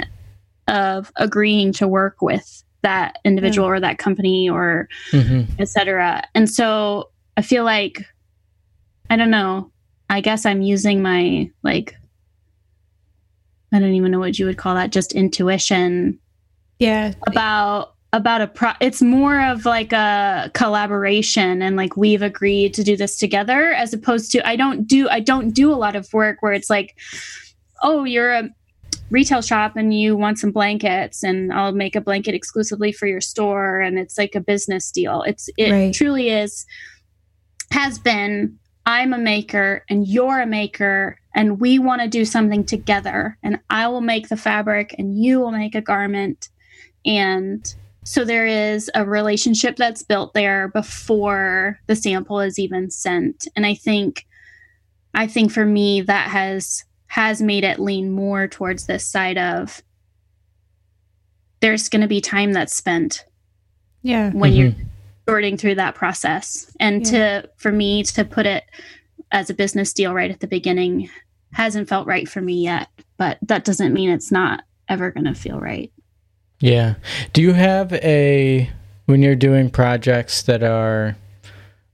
of agreeing to work with that individual or that company or hmm etc. And so I feel like I don't know. I guess I'm using my like I don't even know what you would call that, just intuition Yeah. about about a pro it's more of like a collaboration and like we've agreed to do this together as opposed to I don't do I don't do a lot of work where it's like oh you're a retail shop and you want some blankets and I'll make a blanket exclusively for your store and it's like a business deal. It's it Right. truly is has been I'm a maker and you're a maker and we want to do something together and I will make the fabric and you will make a garment. And so there is a relationship that's built there before the sample is even sent. And I think I think for me that has has made it lean more towards this side of there's going to be time that's spent. Yeah. when you're mm-hmm. Sorting through that process and Yeah. to for me to put it as a business deal right at the beginning hasn't felt right for me yet but that doesn't mean it's not ever going to feel right Yeah. Do you have a when you're doing projects that are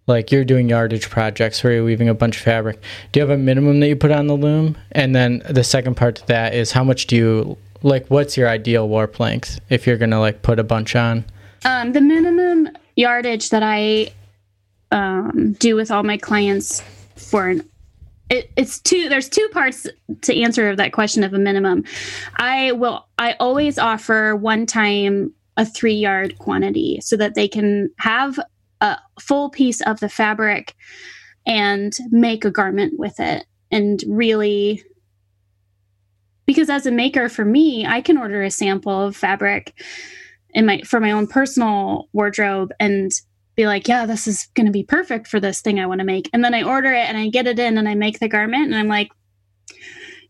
like you're doing yardage projects where you're weaving a bunch of fabric? Do you have a minimum that you put on the loom? And then the second part to that is how much do you like what's your ideal warp length if you're going to like put a bunch on? um, the minimum yardage that i um, do with all my clients for an it, it's two there's two parts to answer that question of a minimum. I will i always offer one time a three yard quantity so that they can have a full piece of the fabric and make a garment with it and really because as a maker for me i can order a sample of fabric in my for my own personal wardrobe and be like, yeah, this is going to be perfect for this thing I want to make. And then I order it and I get it in and I make the garment and I'm like,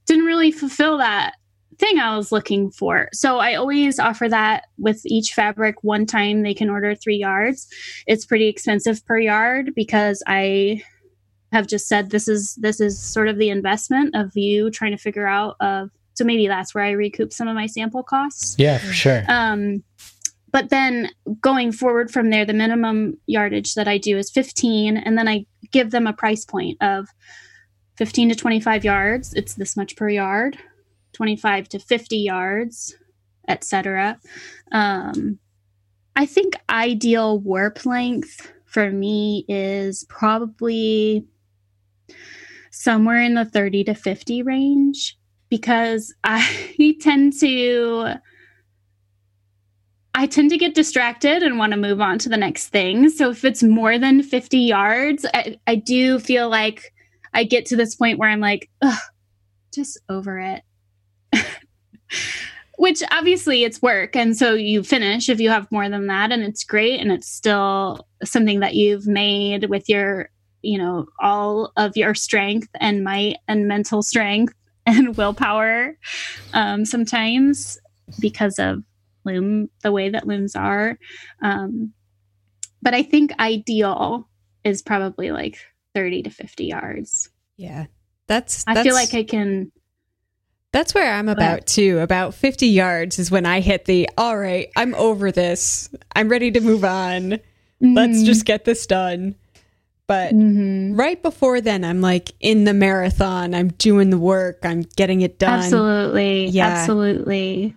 didn't really fulfill that thing I was looking for. So I always offer that with each fabric one time they can order 3 yards. It's pretty expensive per yard because I have just said this is this is sort of the investment of you trying to figure out of so maybe that's where I recoup some of my sample costs. Yeah, for sure. Um, but then going forward from there, the minimum yardage that I do is 15, and then I give them a price point of 15 to 25 yards. It's this much per yard, 25 to 50 yards, etc. Um, I think ideal warp length for me is probably somewhere in the 30 to 50 range because [LAUGHS] I tend to I tend to get distracted and want to move on to the next thing. So if it's more than 50 yards, I, I do feel like I get to this point where I'm like, just over it. [LAUGHS] Which obviously it's work. And so you finish if you have more than that, and it's great. And it's still something that you've made with your, you know, all of your strength and might and mental strength [LAUGHS] and willpower um, sometimes because of loom the way that looms are um, but i think ideal is probably like 30 to 50 yards Yeah. That's, i feel like i can That's where I'm about too. About 50 yards is when I hit the all right, I'm over this. I'm ready to move on. Let's just get this done. But Mhm. right before then, I'm like in the marathon. I'm doing the work. I'm getting it done. absolutely Yeah. absolutely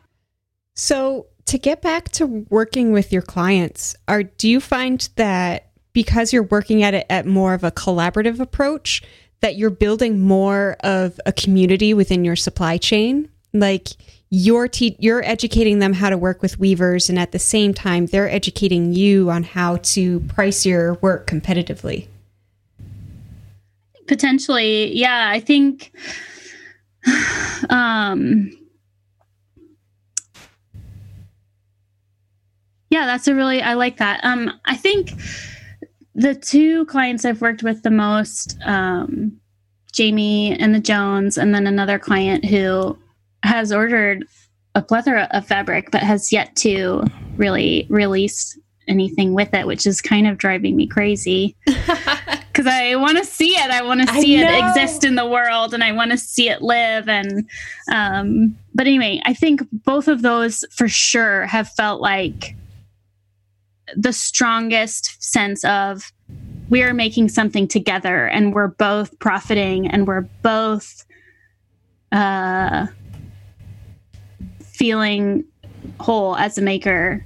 So, to get back to working with your clients, are do you find that because you're working at it at more of a collaborative approach that you're building more of a community within your supply chain? Like you're te- you're educating them how to work with weavers and at the same time they're educating you on how to price your work competitively. potentially yeah i think [SIGHS] um yeah that's a really i like that um i think the two clients i've worked with the most um jamie and the jones and then another client who has ordered a plethora of fabric but has yet to really release anything with it which is kind of driving me crazy [LAUGHS] because I want to see it. I want to see it exist in the world, and I want to see it live. And um, but anyway, I think both of those for sure have felt like the strongest sense of we are making something together, and we're both profiting, and we're both uh, feeling whole as a maker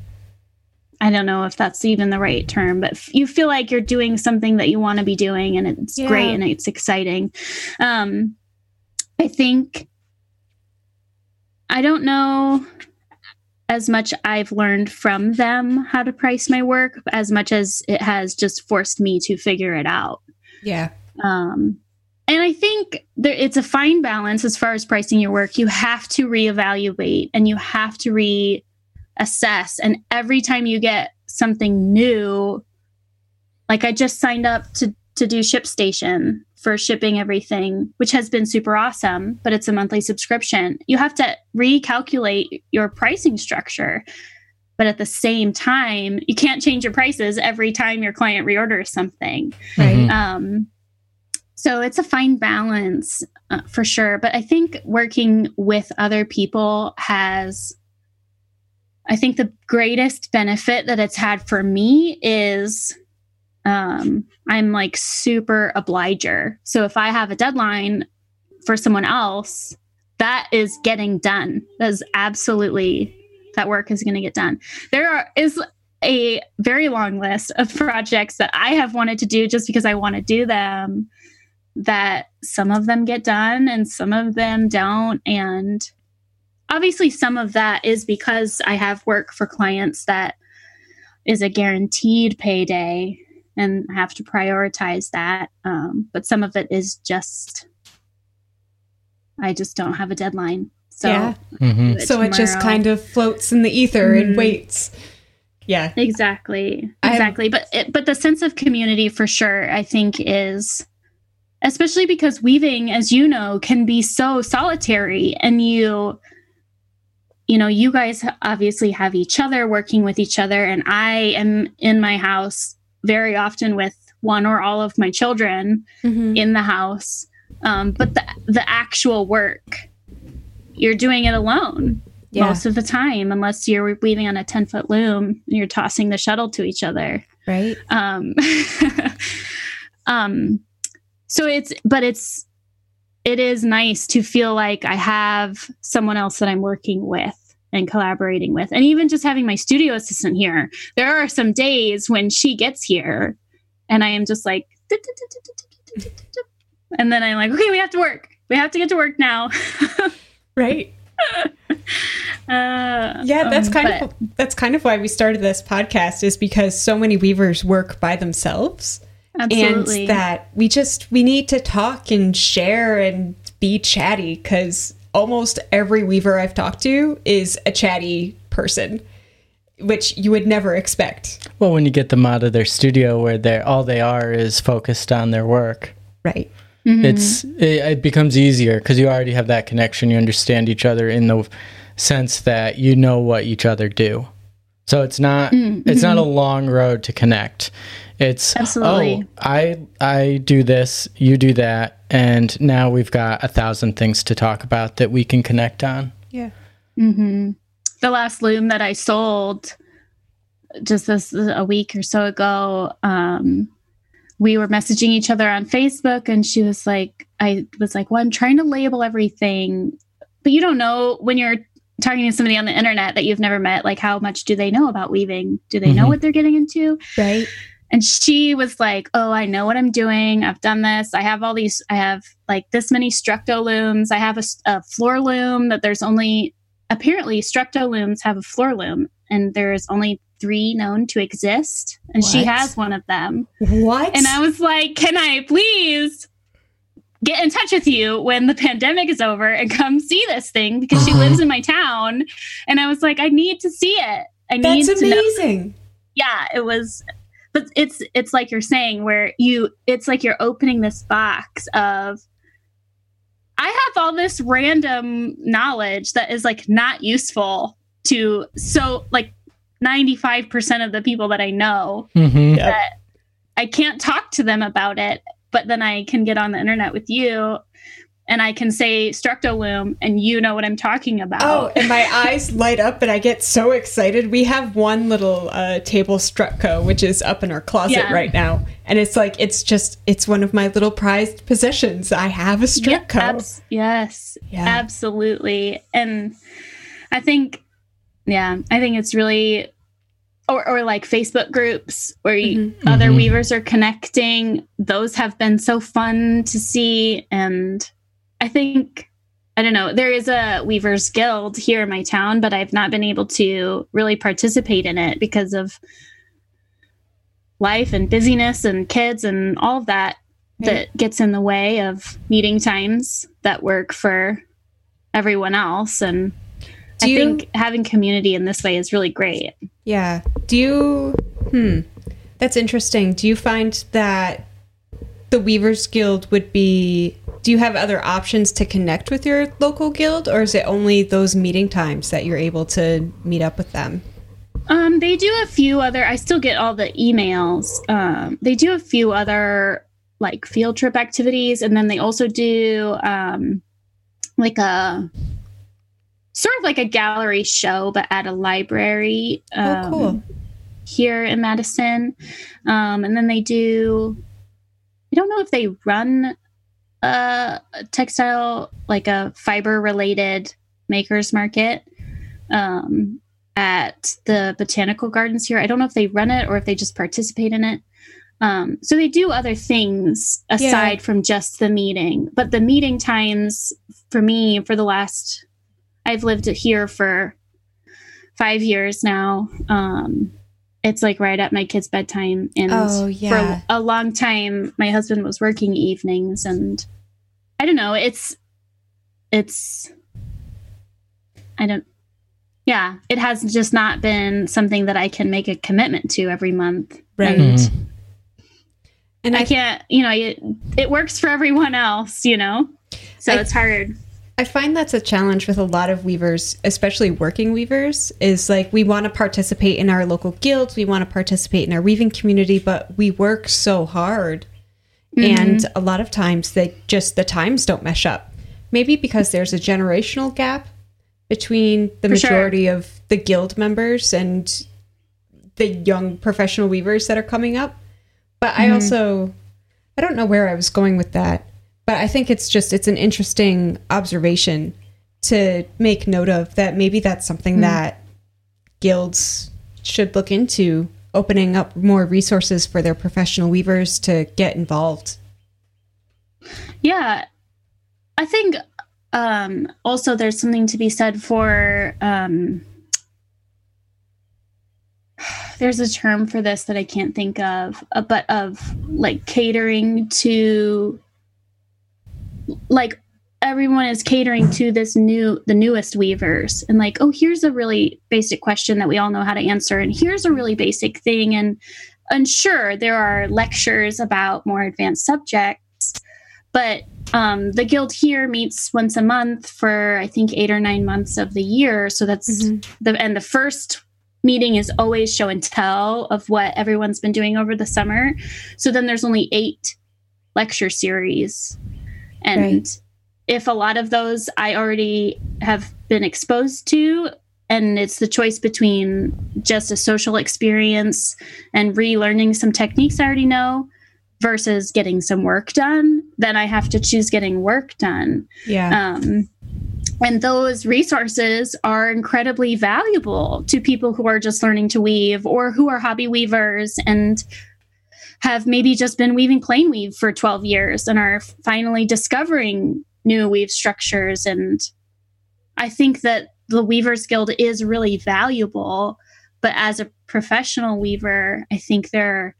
I don't know if that's even the right term, but f- you feel like you're doing something that you want to be doing and it's Yeah. great and it's exciting. Um, I think I don't know as much I've learned from them how to price my work as much as it has just forced me to figure it out. Yeah. Um, and I think there, it's a fine balance as far as pricing your work. You have to reevaluate and you have to reassess. And every time you get something new, like I just signed up to to do ShipStation for shipping everything, which has been super awesome, but it's a monthly subscription. You have to recalculate your pricing structure. But at the same time, you can't change your prices every time your client reorders something. Right. Mhm. Um, so it's a fine balance uh, for sure. But I think working with other people has, I think the greatest benefit that it's had for me is um, I'm like super obliger. So if I have a deadline for someone else, that is getting done. That is absolutely that work is going to get done. There are is a very long list of projects that I have wanted to do just because I want to do them. That some of them get done and some of them don't. And obviously, some of that is because I have work for clients that is a guaranteed payday and have to prioritize that. Um, but some of it is just, I just don't have a deadline. So, Yeah. Mhm. So it just kind of floats in the ether and Mhm. waits. Yeah. exactly I have- exactly but it, but the sense of community for sure i think is especially because weaving as you know can be so solitary and you you know you guys obviously have each other working with each other and i am in my house very often with one or all of my children Mhm. in the house um, but the the actual work you're doing it alone Yeah. most of the time unless you're weaving on a 10 foot loom and you're tossing the shuttle to each other Right. um [LAUGHS] um so it's but it's it is nice to feel like i have someone else that i'm working with and collaborating with. And even just having my studio assistant here there are some days when she gets here and i am just like and then i'm like okay we have to work. We have to get to work now. [LAUGHS] Right. [LAUGHS] uh, Yeah, that's um, kind but- of that's kind of why we started this podcast is because so many weavers work by themselves. Absolutely. and that we just we need to talk and share and be chatty cuz almost every weaver I've talked to is a chatty person which you would never expect. Well, when you get them out of their studio where they all they are is focused on their work, Right. Mhm. it's it, it becomes easier because you already have that connection. You understand each other in the sense that you know what each other do. So it's not Mm-hmm. it's not a long road to connect. It's Absolutely. oh I I do this, you do that, and now we've got a thousand things to talk about that we can connect on. Yeah. hmm The last loom that I sold just this a week or so ago, um, we were messaging each other on Facebook, and she was like, "I was like, well, I'm trying to label everything, but you don't know when you're." talking to somebody on the internet that you've never met like how much do they know about weaving do they know Mhm. what they're getting into Right. And she was like oh i know what i'm doing. I've done this. I have all these i have like this many structo looms. I have a floor loom that there's only apparently structo looms have a floor loom and there's only three known to exist and she has one of them. What? and i was like can i please get in touch with you when the pandemic is over and come see this thing? Because she Uh-huh. lives in my town. And i was like i need to see it. I need That's to know. amazing. yeah it was but it's it's like you're saying where you it's like you're opening this box of i have all this random knowledge that is like not useful to so like 95% of the people that i know Mm-hmm. Yep. that i can't talk to them about it but then i can get on the internet with you and i can say structo loom and you know what i'm talking about Oh, and my [LAUGHS] eyes light up and I get so excited. We have one little uh, table Structo, which is up in our closet Yeah. right now. And it's like, it's just, it's one of my little prized possessions. I have a Yeah, Structo. abs- yes, Yeah. absolutely. And I think, yeah, I think it's really, or, or like Facebook groups where you, Mhm. other Mhm. weavers are connecting. Those have been so fun to see. And I think I don't know. There is a Weavers Guild here in my town, but I've not been able to really participate in it because of life and busyness and kids and all of that Right. that gets in the way of meeting times that work for everyone else. And Do I you- think having community in this way is really great. Yeah. Do you hmm that's interesting. Do you find that the Weavers Guild would be do you have other options to connect with your local guild or is it only those meeting times that you're able to meet up with them? Um, they do a few other. I still get all the emails. Um, they do a few other like field trip activities, and then they also do um, like a sort of like a gallery show, but at a library. Um, oh cool. Here in Madison, um, and then they do. I don't know if they run a textile like a fiber related makers market. Um, at the botanical gardens here. I don't know if they run it or if they just participate in it. Um, so they do other things aside Yeah. from just the meeting. But the meeting times for me, for the last, I've lived here for five years now. Um, it's like right at my kids' bedtime. And Oh, yeah. for a long time, my husband was working evenings. And I don't know, it's, it's, I don't, yeah, it has just not been something that I can make a commitment to every month. Right. And Mhm. And I I can't, you know, it, it works for everyone else, you know? So I- it's hard. I find that's a challenge with a lot of weavers, especially working weavers, is like we want to participate in our local guilds, we want to participate in our weaving community, but we work so hard. Mm-hmm. And a lot of times they just the times don't mesh up. Maybe because there's a generational gap between the For sure. majority of the guild members and the young professional weavers that are coming up. But I mm-hmm. also I don't know where I was going with that, but I think it's just it's an interesting observation to make note of that maybe that's something that guilds should look into opening up more resources for their professional weavers to get involved. Yeah. I think um, also there's something to be said for um, [SIGHS] there's a term for this that I can't think of, uh, but of like catering to like everyone is catering to this new the newest weavers. And like oh here's a really basic question that we all know how to answer and here's a really basic thing. And and sure there are lectures about more advanced subjects but um, the guild here meets once a month for i think eight or nine months of the year. So that's the and the first meeting is always show and tell of what everyone's been doing over the summer. So then there's only eight lecture series and Right. if a lot of those i already have been exposed to and it's the choice between just a social experience and relearning some techniques i already know versus getting some work done then i have to choose getting work done Yeah. um, and those resources are incredibly valuable to people who are just learning to weave or who are hobby weavers and have maybe just been weaving plain weave for 12 years and are finally discovering new weave structures. And I think that the Weavers Guild is really valuable. But as a professional weaver, I think there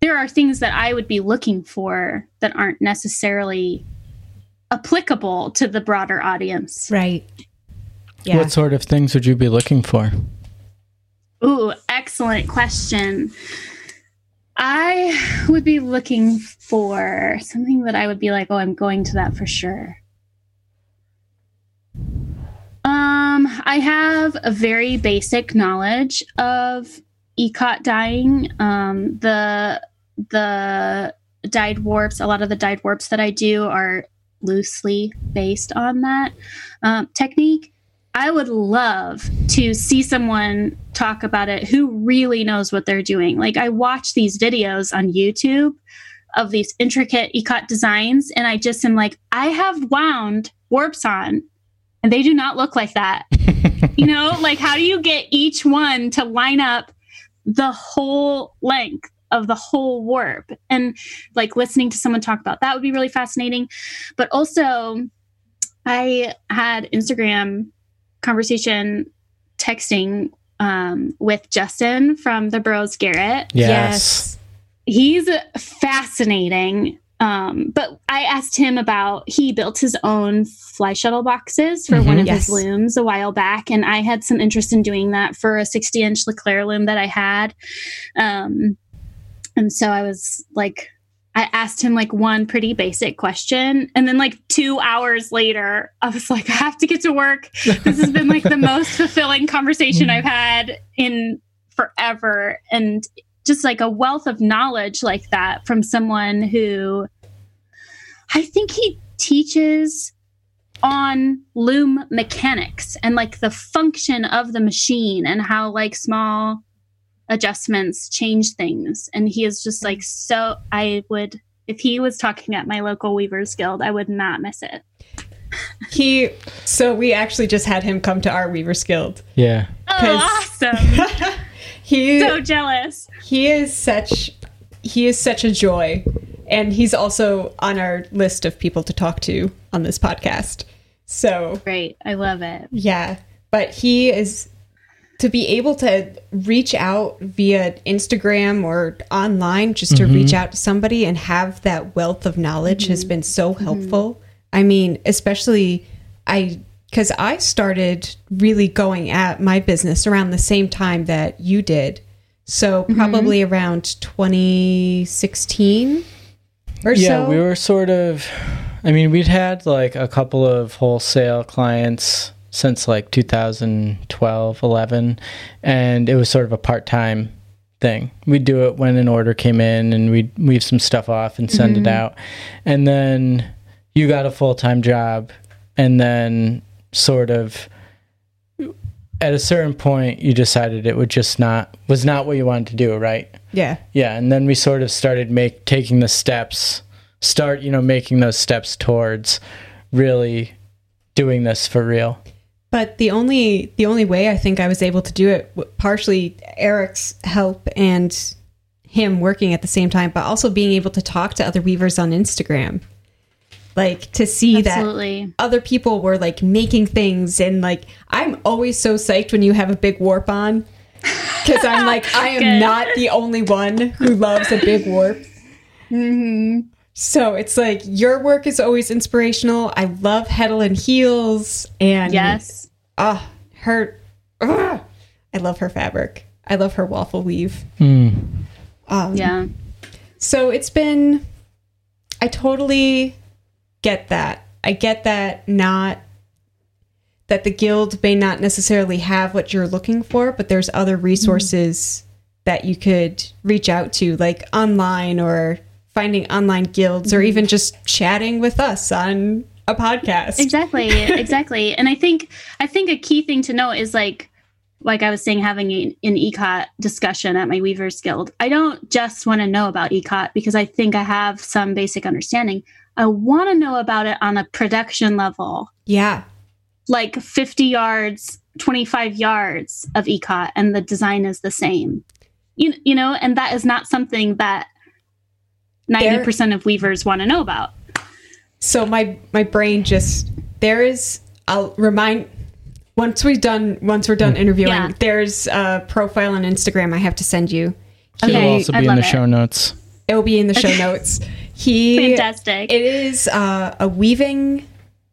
there are things that I would be looking for that aren't necessarily applicable to the broader audience. right. Yeah. What sort of things would you be looking for? Ooh, excellent question. I would be looking for something that I would be like, oh, I'm going to that for sure. Um, I have a very basic knowledge of ikat dyeing. Um, the the dyed warps, a lot of the dyed warps that I do are loosely based on that um, technique. I would love to see someone talk about it who really knows what they're doing. Like I watch these videos on YouTube of these intricate ikat designs, and I just am like, I have wound warps on, and they do not look like that. [LAUGHS] you know, like how do you get each one to line up the whole length of the whole warp? And like listening to someone talk about that would be really fascinating. But also, I had Instagram conversation texting um, with Justin from the Burroughs Garret. Yes. He's fascinating. Um, but I asked him about he built his own fly shuttle boxes for one Mhm. of Yes. his looms a while back, and I had some interest in doing that for a 60 inch Leclerc loom that I had. Um, and so I was like, I asked him like one pretty basic question, and then like two hours later, I was like, I have to get to work. This has been like the [LAUGHS] most fulfilling conversation I've had in forever, and just like a wealth of knowledge like that from someone who I think he teaches on loom mechanics and like the function of the machine and how like small adjustments change things. And he is just like mm. so i would if he was talking at my local weavers guild i would not miss it. [LAUGHS] He so we actually just had him come to our Weavers Guild. Yeah. oh, awesome. [LAUGHS] He so jealous. he is such he is such a joy. And he's also on our list of people to talk to on this podcast. So, great. I love it. Yeah, but he is to be able to reach out via Instagram or online just to reach mm-hmm. out to somebody and have that wealth of knowledge has mm-hmm. been so mm-hmm. helpful. I mean, especially I because I started really going at my business around the same time that you did. So probably around 2016 or yeah, so. Yeah, we were sort of. I mean, we'd had like a couple of wholesale clients since like 2012, 11, and it was sort of a part time thing. We'd do it when an order came in and we'd weave some stuff off and send it mm-hmm. out. And then you got a full time job, and then sort of at a certain point you decided it would just not was not what you wanted to do, right? yeah. Yeah, and then we sort of started make taking the steps, start you know making those steps towards really doing this for real. But the only the only way I think I was able to do it, partially Eric's help and him working at the same time, but also being able to talk to other weavers on Instagram, like to see that other people were like making things and like I'm always so psyched when you have a big warp on because I'm like [LAUGHS] I am not the only one who loves a big warp. Mm-hmm. So it's like your work is always inspirational. I love Heddle and Heels and yes Ah, her. ugh. I love her fabric. I love her waffle weave. Hmm. Um, yeah So it's been. I totally get that. I get that not that the guild may not necessarily have what you're looking for, but there's other resources that you could reach out to, like online or finding online guilds, or mm-hmm. even just chatting with us on a podcast. exactly [LAUGHS] exactly. And i think i think a key thing to note is like like i was saying having a- an ikat discussion at my weavers guild. I don't just want to know about ikat because i think i have some basic understanding. I want to know about it on a production level. Yeah. like 50 yards 25 yards of ikat and the design is the same. You, you know and that is not something that 90% of weavers want to know about so my my brain just there is i'll remind once we've done once we're done interviewing Yeah. there's a profile on instagram i have to send you It'll Okay, also I'd be in the it. show notes. it will be in the show notes [LAUGHS] he fantastic it is uh, a weaving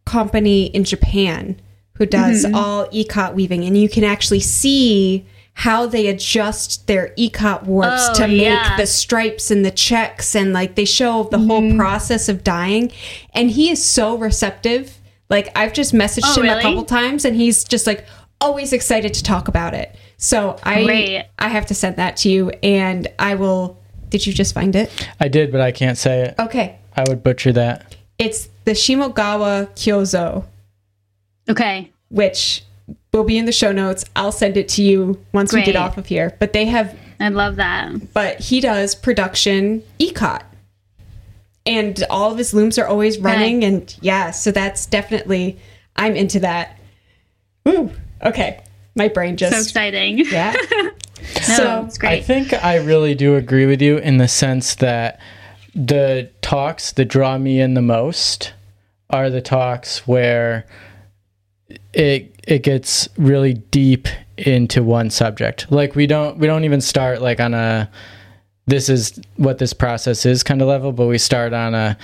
company in japan who does Mm-hmm. all ikat weaving and you can actually see how they adjust their ikat warps Oh, to make yeah. the stripes and the checks and like they show the whole Mm-hmm. process of dyeing and he is so receptive like i've just messaged Oh, him a couple times and he's just like always excited to talk about it so i Great. i have to send that to you and i will did you just find it I did, but I can't say it. okay I would butcher that. it's the shimogawa kyozo okay which will be in the show notes. I'll send it to you once we get off of here. But they have i love that. but he does production ikat. And all of his looms are always running and yeah so that's definitely i'm into that. Ooh, okay. My brain just. so exciting. [LAUGHS] Yeah. No, so it's great. I think I really do agree with you in the sense that the talks that draw me in the most are the talks where it it gets really deep into one subject. Like we don't we don't even start like on a this is what this process is kind of level, but we start on a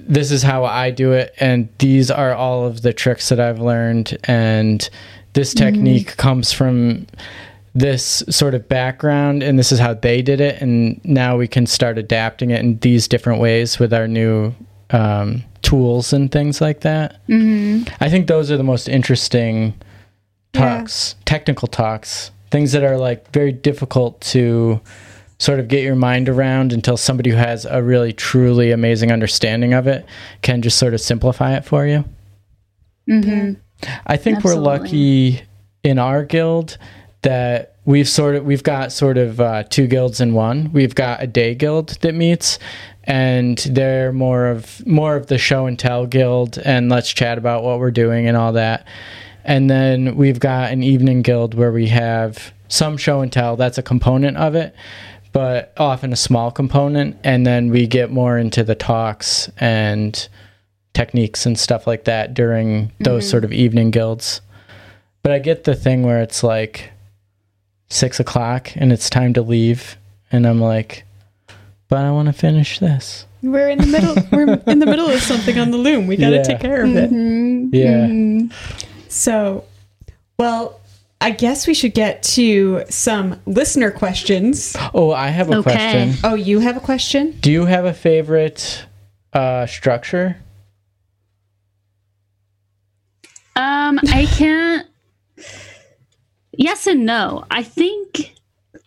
this is how I do it and these are all of the tricks that I've learned and this mm-hmm. technique comes from this sort of background and this is how they did it and now we can start adapting it in these different ways with our new um, tools and things like that. I think those are the most interesting talks technical talks things that are like very difficult to sort of get your mind around until somebody who has a really truly amazing understanding of it can just sort of simplify it for you. I think we're lucky in our guild that we've sort of we've got sort of uh, two guilds in one. We've got a day guild that meets, and they're more of more of the show and tell guild, and let's chat about what we're doing and all that. And then we've got an evening guild where we have some show and tell. That's a component of it, but often a small component. And then we get more into the talks and techniques and stuff like that during those mm-hmm. sort of evening guilds. But I get the thing where it's like six o'clock and it's time to leave, and I'm like, but I want to finish this. We're in the middle. We're in the middle of something on the loom. We got to Yeah. take care of it. Yeah. So, well, I guess we should get to some listener questions. Oh, I have a Okay. question. Oh, you have a question? Do you have a favorite uh, structure? Um, I can't. Yes and no. I think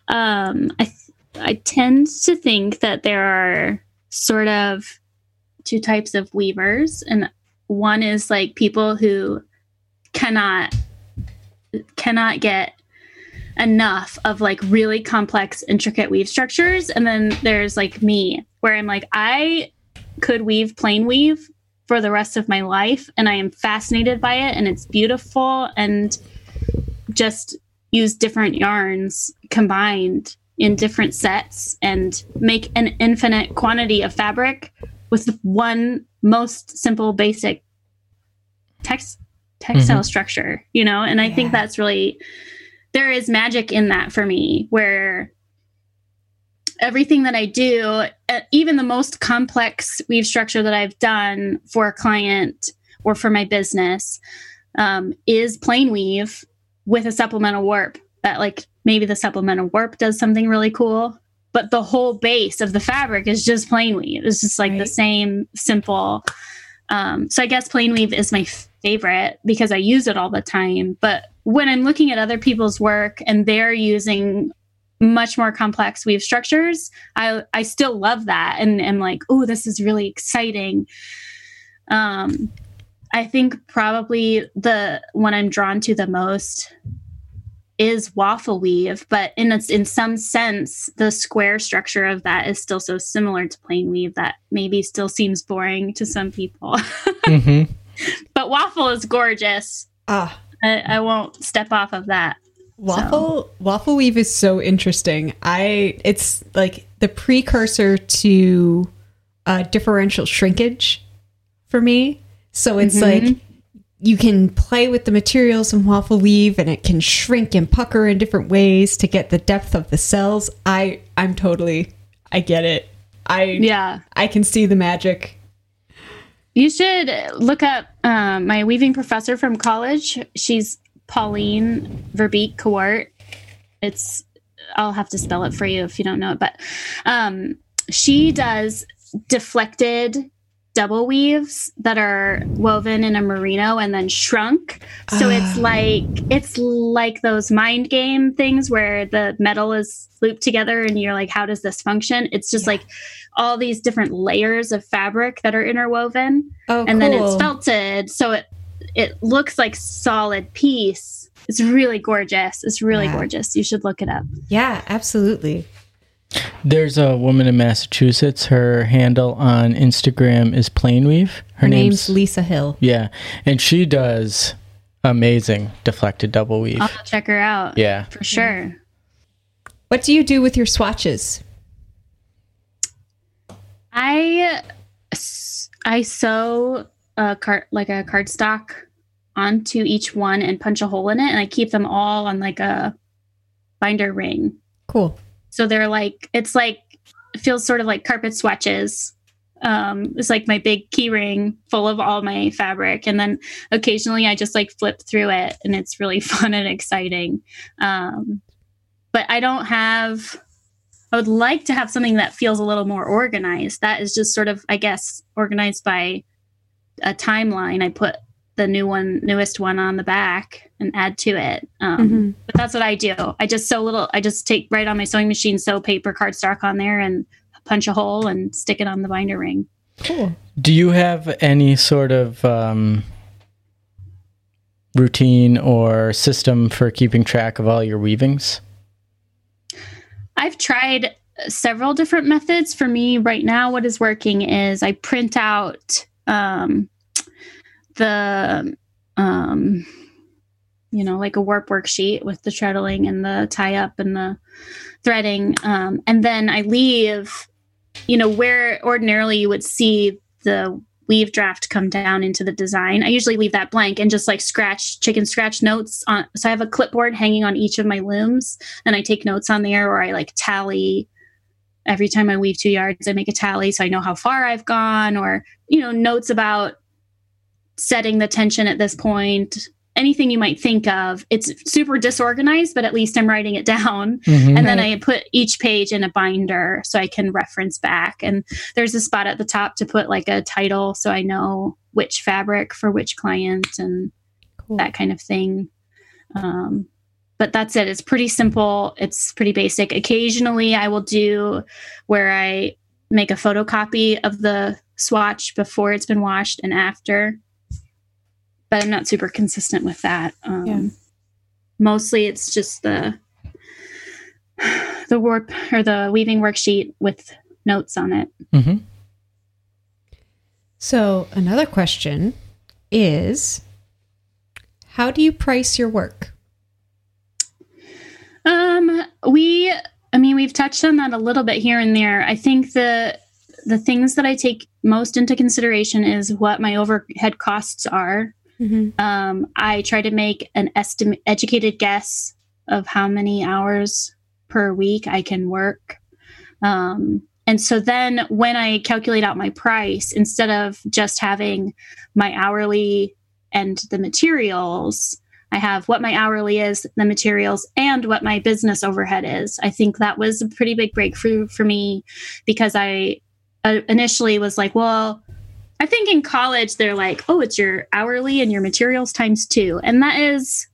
um, I th- I tend to think that there are sort of two types of weavers, and one is like people who cannot cannot get enough of like really complex intricate weave structures and then there's like me where i'm like i could weave plain weave for the rest of my life and I am fascinated by it and it's beautiful and just use different yarns combined in different sets and make an infinite quantity of fabric with one most simple basic text textile structure you know and i think that's really there is magic in that for me where everything that I do, uh, even the most complex weave structure that I've done for a client or for my business, um, is plain weave with a supplemental warp. That like maybe the supplemental warp does something really cool, but the whole base of the fabric is just plain weave. It's just like the same simple. Um, so I guess plain weave is my favorite because I use it all the time. But when I'm looking at other people's work and they're using much more complex weave structures, I I still love that and am like, oh, this is really exciting. Um, I think probably the one I'm drawn to the most is waffle weave, but in its in some sense, the square structure of that is still so similar to plain weave that maybe still seems boring to some people. [LAUGHS] hmm but waffle is gorgeous. Ah, I, I won't step off of that. waffle waffle weave is so interesting. I it's like the precursor to uh, differential shrinkage for me. So it's like you can play with the materials in waffle weave and it can shrink and pucker in different ways to get the depth of the cells. I I'm totally I get it. I Yeah. I can see the magic. You should look up um, my weaving professor from college. She's Pauline Verbeek Cowart. It's I'll have to spell it for you if you don't know it, but um, she does deflected double weaves that are woven in a merino and then shrunk. So it's ah. like it's like those mind game things where the metal is looped together and you're like, how does this function? It's just like all these different layers of fabric that are interwoven. Oh, and then it's felted. So it it looks like solid piece. It's really gorgeous. It's really Yeah. gorgeous. You should look it up. Yeah, absolutely. There's a woman in Massachusetts. Her handle on Instagram is Plainweave. Her, Her name's Lisa Hill. yeah, and she does amazing deflected double weave. i'll check her out Yeah, for sure What do you do with your swatches? i i sew a card like a cardstock onto each one and punch a hole in it, and I keep them all on like a binder ring. Cool. So they're like it's like it feels sort of like carpet swatches. Um, it's like my big key ring full of all my fabric, and then occasionally I just like flip through it, and it's really [LAUGHS] fun and exciting. Um, but I don't have. I would like to have something that feels a little more organized. That is just sort of, I guess, organized by a timeline. I put the new one, newest one on the back and add to it. Um, Mhm. But that's what I do. I just sew little. I just take right on my sewing machine, sew paper cardstock on there, and punch a hole and stick it on the binder ring. Cool. Do you have any sort of um, routine or system for keeping track of all your weavings? I've tried several different methods. For me, right now, what is working is I print out um, the, um, you know, like a warp worksheet with the treadling and the tie up and the threading. Um, and then I leave, you know, where ordinarily you would see the weave draft come down into the design. I usually leave that blank and just like scratch chicken scratch notes on. So I have a clipboard hanging on each of my looms and I take notes on there or I like tally every time I weave two yards, I make a tally so I know how far I've gone or, you know, notes about setting the tension at this point, anything you might think of. It's super disorganized, but at least I'm writing it down. Mhm. And then Right. I put each page in a binder so I can reference back. And there's a spot at the top to put like a title so I know which fabric for which client and Cool. that kind of thing. Um, but that's it. It's pretty simple. It's pretty basic. Occasionally, I will do where I make a photocopy of the swatch before it's been washed and after. But I'm not super consistent with that. Um, Yeah. Mostly, it's just the the warp or the weaving worksheet with notes on it. Mhm. So, another question is how do you price your work? Um, we, I mean, we've touched on that a little bit here and there. I think the the things that I take most into consideration is what my overhead costs are. Mm-hmm. Um, I try to make an estimate, educated guess of how many hours per week I can work. Um, and so then when I calculate out my price, instead of just having my hourly and the materials, I have what my hourly is, the materials, and what my business overhead is. I think that was a pretty big breakthrough for me because I uh, initially was like, well, I think in college they're like, oh, it's your hourly and your materials times two. And that is,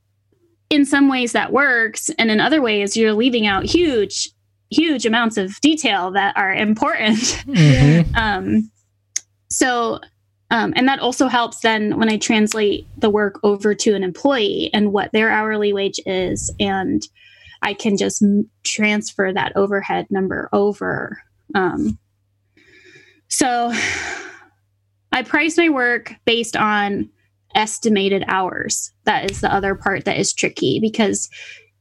in some ways, that works. And in other ways, you're leaving out huge, huge amounts of detail that are important. [LAUGHS] Mhm. um, so, um, and that also helps then when I translate the work over to an employee and what their hourly wage is. And I can just m- transfer that overhead number over. Um, so I price my work based on estimated hours. That is the other part that is tricky because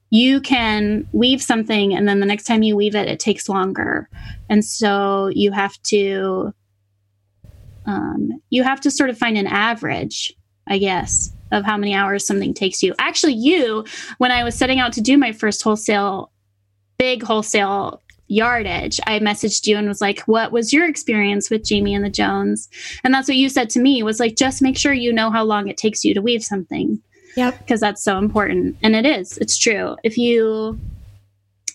you can weave something and then the next time you weave it, it takes longer. And so you have to um, you have to sort of find an average, I guess, of how many hours something takes you. Actually, you, when I was setting out to do my first wholesale, big wholesale yardage, I messaged you and was like, "What was your experience with Jamie and the Jones?" And that's what you said to me was like, "Just make sure you know how long it takes you to weave something." Yep. because that's so important and it is it's true if you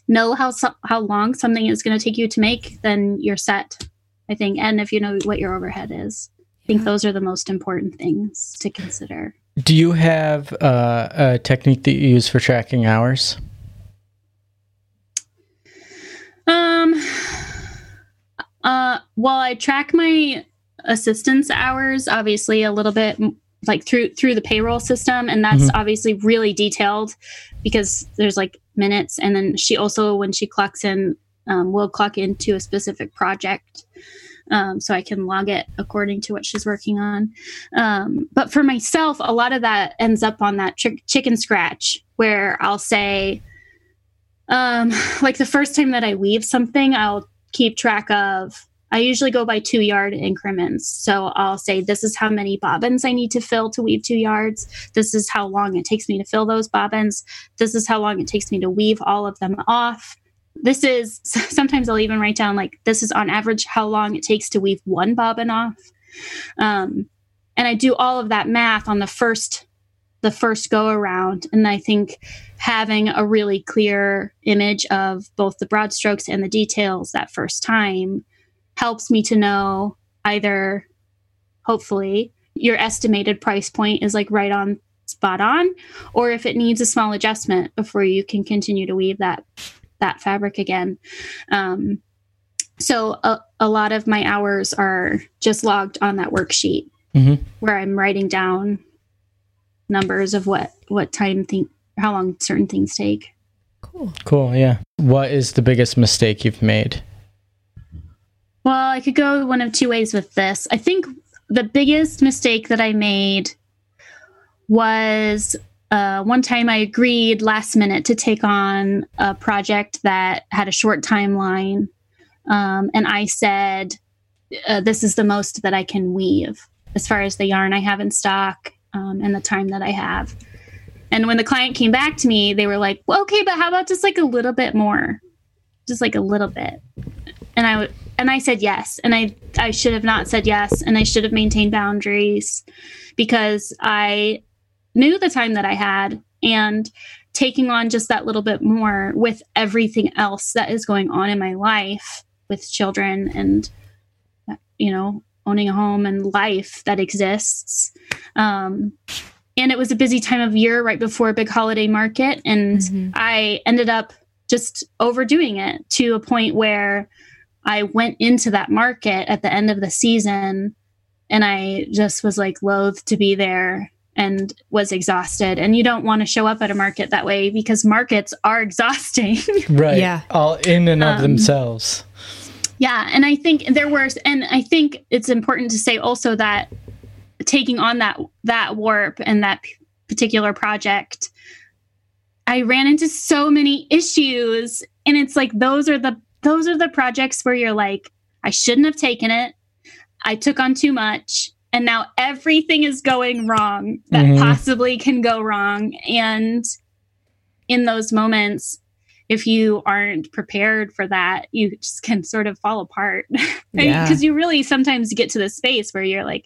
know how so- how long something is going to take you to make then you're set i think and if you know what your overhead is i think Yeah. those are the most important things to consider Do you have uh, a technique that you use for tracking hours? Um uh well i track my assistance hours obviously a little bit like through through the payroll system and that's Mhm. obviously really detailed because there's like minutes and then she also when she clocks in um, will clock into a specific project um, so i can log it according to what she's working on um, but for myself a lot of that ends up on that chick chicken scratch where i'll say um, [SIGHS] like the first time that i weave something i'll keep track of I usually go by two yard increments. So I'll say, this is how many bobbins I need to fill to weave two yards. This is how long it takes me to fill those bobbins. This is how long it takes me to weave all of them off. This is [LAUGHS] sometimes I'll even write down, like, this is on average how long it takes to weave one bobbin off. Um, and I do all of that math on the first the first go around. And I think having a really clear image of both the broad strokes and the details that first time helps me to know either, hopefully, your estimated price point is like right on spot on, or if it needs a small adjustment before you can continue to weave that that fabric again. Um, so a, a lot of my hours are just logged on that worksheet mm-hmm. where I'm writing down numbers of what what time think how long certain things take. Cool. Cool. Yeah. What is the biggest mistake you've made? Well, I could go one of two ways with this. I think the biggest mistake that I made was uh, one time I agreed last minute to take on a project that had a short timeline. Um, and I said, uh, This is the most that I can weave as far as the yarn I have in stock um, and the time that I have. And when the client came back to me, they were like, well, okay, but how about just like a little bit more? Just like a little bit. And I would, and I said yes. And I, I should have not said yes. And I should have maintained boundaries because I knew the time that I had and taking on just that little bit more with everything else that is going on in my life with children and, you know, owning a home and life that exists. Um, and it was a busy time of year right before a big holiday market. And mm-hmm. I ended up just overdoing it to a point where I went into that market at the end of the season and I just was like loath to be there and was exhausted. And you don't want to show up at a market that way because markets are [LAUGHS] exhausting. right. Yeah. All in and of um, themselves. Yeah, and I think there were, and I think it's important to say also that taking on that that warp and that p- particular project, I ran into so many issues, and it's like those are the those are the projects where you're like, I shouldn't have taken it. I took on too much, and now everything is going wrong that mm-hmm. possibly can go wrong, and in those moments if you aren't prepared for that, you just can sort of fall apart. [LAUGHS] Because yeah. you really sometimes get to the space where you're like,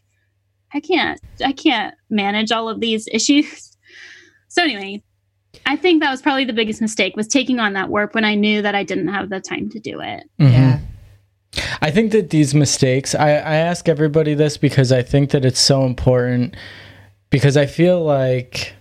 I can't, I can't manage all of these issues. [LAUGHS] So anyway, I think that was probably the biggest mistake was taking on that work when I knew that I didn't have the time to do it. Mm-hmm. Yeah. I think that these mistakes, I, I ask everybody this because I think that it's so important because I feel like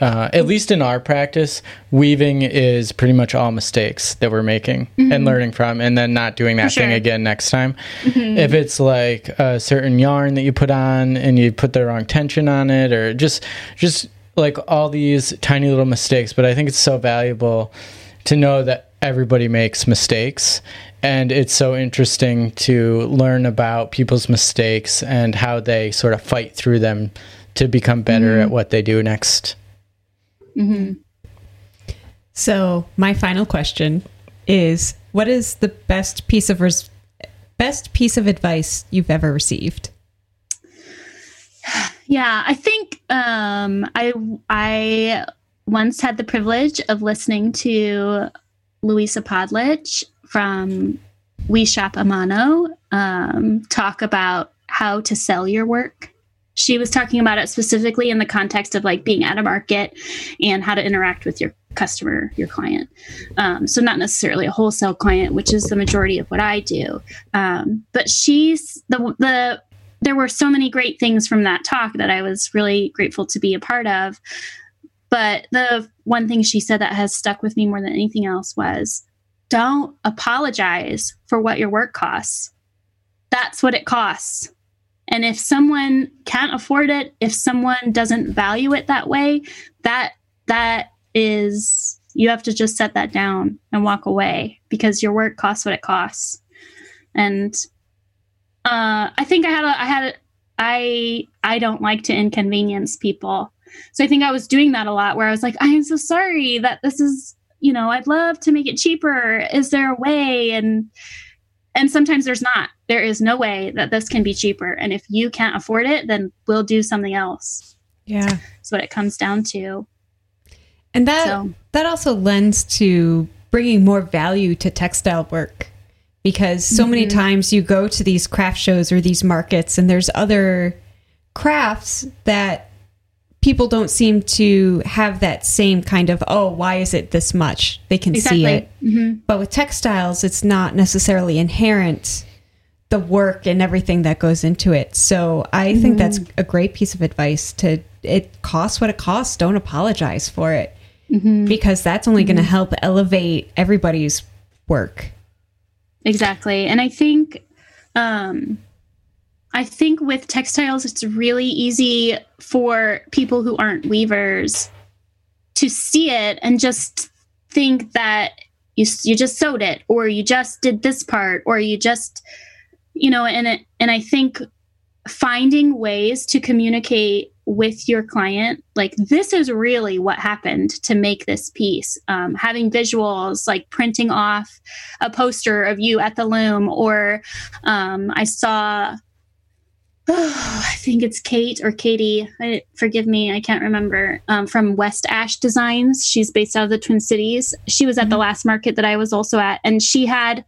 uh, at least in our practice, weaving is pretty much all mistakes that we're making mm-hmm. and learning from, and then not doing that sure. thing again next time. Mm-hmm. If it's like a certain yarn that you put on and you put the wrong tension on it, or just just like all these tiny little mistakes, but I think it's so valuable to know that everybody makes mistakes and it's so interesting to learn about people's mistakes and how they sort of fight through them to become better mm-hmm. at what they do next Mm-hmm. So, my final question is what is the best piece of res- best piece of advice you've ever received? [SIGHS] Yeah, I think um, I I once had the privilege of listening to Louisa Podlich from We Shop Amano um, talk about how to sell your work she was talking about it specifically in the context of like being at a market and how to interact with your customer, your client. Um, so not necessarily a wholesale client, which is the majority of what I do. Um, but she's the the there were so many great things from that talk that I was really grateful to be a part of. But the one thing she said that has stuck with me more than anything else was don't apologize for what your work costs. That's what it costs and if someone can't afford it, if someone doesn't value it that way, that that is you have to just set that down and walk away because your work costs what it costs. And uh, I think I had a, I had a, I I don't like to inconvenience people. So I think I was doing that a lot where I was like, I am so sorry that this is, you know, I'd love to make it cheaper. Is there a way? And and sometimes there's not. There is no way that this can be cheaper. And if you can't afford it, then we'll do something else. Yeah. That's what it comes down to. And that So- that also lends to bringing more value to textile work because so many mm-hmm. times you go to these craft shows or these markets and there's other crafts that people don't seem to have that same kind of oh why is it this much? They can see it. Mhm. but with textiles it's not necessarily inherent the work and everything that goes into it. So i think that's a great piece of advice to it costs what it costs. Don't apologize for it. Because that's only going to help elevate everybody's work. Exactly. And I think um I think with textiles it's really easy for people who aren't weavers to see it and just think that you you just sewed it or you just did this part or you just you know and it and I think finding ways to communicate with your client like this is really what happened to make this piece. Um, having visuals like printing off a poster of you at the loom or um, i saw [SIGHS] i think it's kate or katie. I, forgive me i can't remember. Um, from west ash designs. She's based out of the twin cities. She was at the last market that i was also at and she had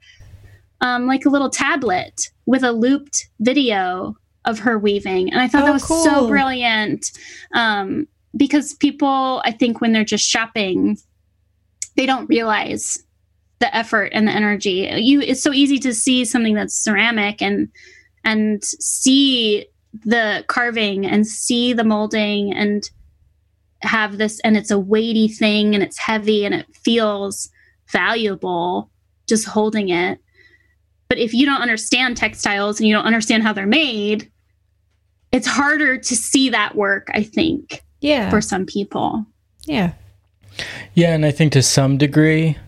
um, like a little tablet with a looped video of her weaving and i thought Oh, that was cool. so brilliant. Um, because people i think when they're just shopping they don't realize the effort and the energy. You it's so easy to see something that's ceramic and and see the carving and see the molding and have this and it's a weighty thing and it's heavy and it feels valuable just holding it. But if you don't understand textiles and you don't understand how they're made it's harder to see that work i think yeah. for some people. Yeah. Yeah, and I think to some degree,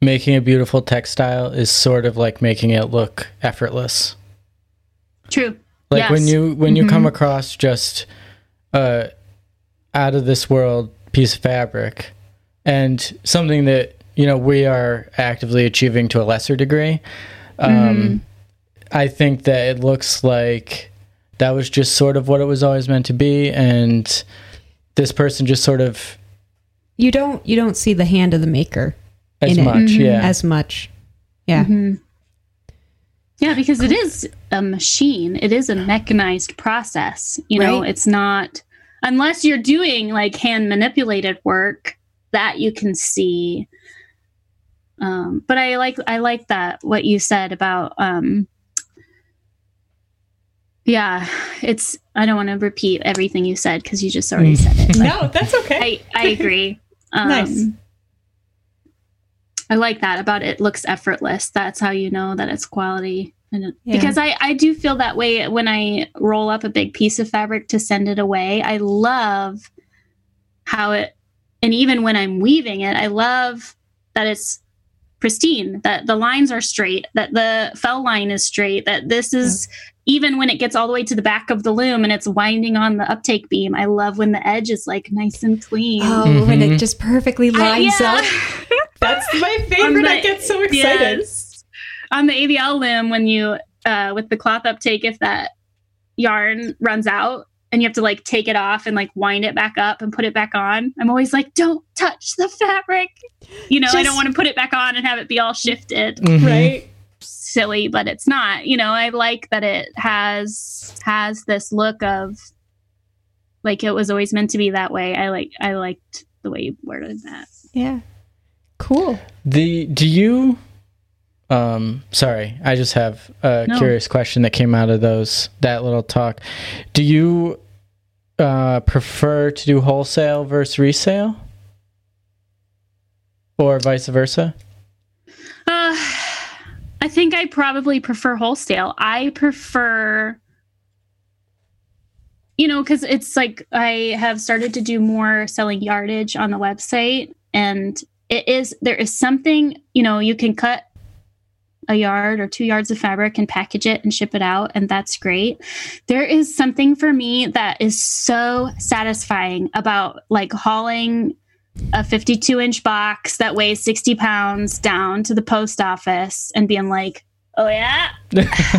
making a beautiful textile is sort of like making it look effortless. True Like Yes. when you when you come across just uh out of this world piece of fabric and something that you know we are actively achieving to a lesser degree, um, I think that it looks like that was just sort of what it was always meant to be, and this person just sort of you don't you don't see the hand of the maker as In it. much, yeah. as much yeah Yeah, because it is a machine. It is a mechanized process. You know, Right. it's not unless you're doing like hand manipulated work that you can see. Um, but I like I like that what you said about um yeah, it's I don't want to repeat everything you said because you just already said it. [LAUGHS] no that's okay I, I agree. [LAUGHS] Um, Nice. I like that about it looks effortless. That's how you know that it's quality. And Yeah. Because I, I do feel that way when I roll up a big piece of fabric to send it away. I love how it, and even when I'm weaving it, I love that it's pristine, that the lines are straight, that the fell line is straight, that this is even when it gets all the way to the back of the loom and it's winding on the uptake beam. I love when the edge is like nice and clean. oh when it Mhm. just perfectly I- lines yeah. up [LAUGHS] that's my favorite the- i get so excited Yes. On the AVL loom, when you uh, with the cloth uptake, if that yarn runs out and you have to like take it off and like wind it back up and put it back on, I'm always like, don't touch the fabric. You know, I don't want to put it back on and have it be all shifted. Mhm. right Silly, but it's not. You know, I like that it has has this look of like it was always meant to be that way. I like I liked the way you worded that. yeah cool The do you um sorry, I just have a No. curious question that came out of those that little talk. Do you uh prefer to do wholesale versus resale? Or vice versa? I think I probably prefer wholesale. I prefer, you know, because it's like I have started to do more selling yardage on the website, and it is there is something you know you can cut a yard or two yards of fabric and package it and ship it out, and that's great. There is something for me that is so satisfying about like hauling a 52 inch box that weighs 60 pounds down to the post office and being like, oh yeah, [LAUGHS]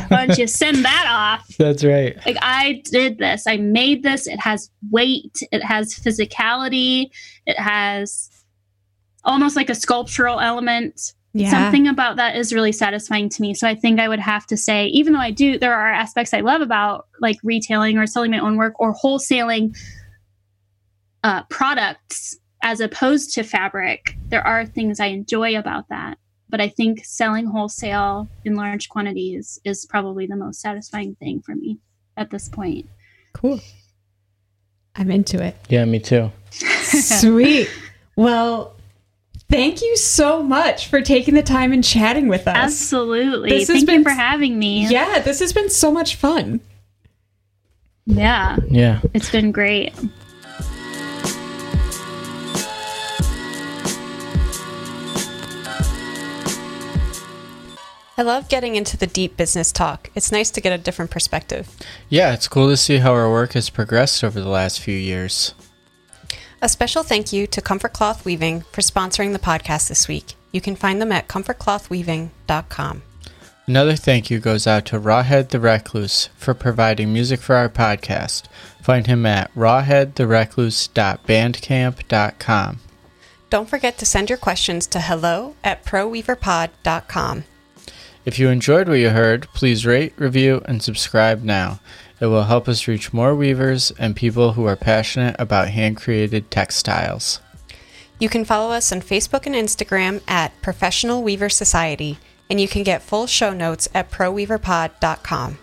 why don't you send that off? That's right. Like I did this, I made this. It has weight, it has physicality, it has almost like a sculptural element. Yeah. Something about that is really satisfying to me. So I think I would have to say, even though I do, there are aspects I love about like retailing or selling my own work or wholesaling uh, products as opposed to fabric. There are things I enjoy about that. But I think selling wholesale in large quantities is probably the most satisfying thing for me at this point. Cool. I'm into it. Yeah, me too. [LAUGHS] [LAUGHS] Sweet. Well, thank you so much for taking the time and chatting with us. Absolutely. This has been- you for having me. Yeah, this has been so much fun. Yeah, Yeah. it's been great. I love getting into the deep business talk. It's nice to get a different perspective. Yeah, it's cool to see how our work has progressed over the last few years. A special thank you to Comfort Cloth Weaving for sponsoring the podcast this week. You can find them at comfortclothweaving.com. Another thank you goes out to Rawhead the Recluse for providing music for our podcast. Find him at rawheadtherecluse.bandcamp.com. Don't forget to send your questions to hello at proweaverpod.com. If you enjoyed what you heard, please rate, review, and subscribe now. It will help us reach more weavers and people who are passionate about hand created textiles. You can follow us on Facebook and Instagram at Professional Weaver Society, and you can get full show notes at proweaverpod.com.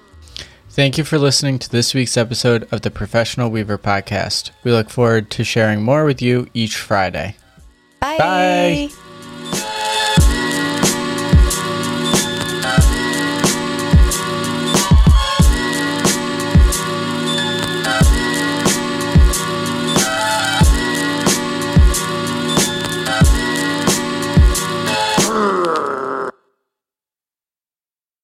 Thank you for listening to this week's episode of the Professional Weaver Podcast. We look forward to sharing more with you each Friday. Bye. Bye.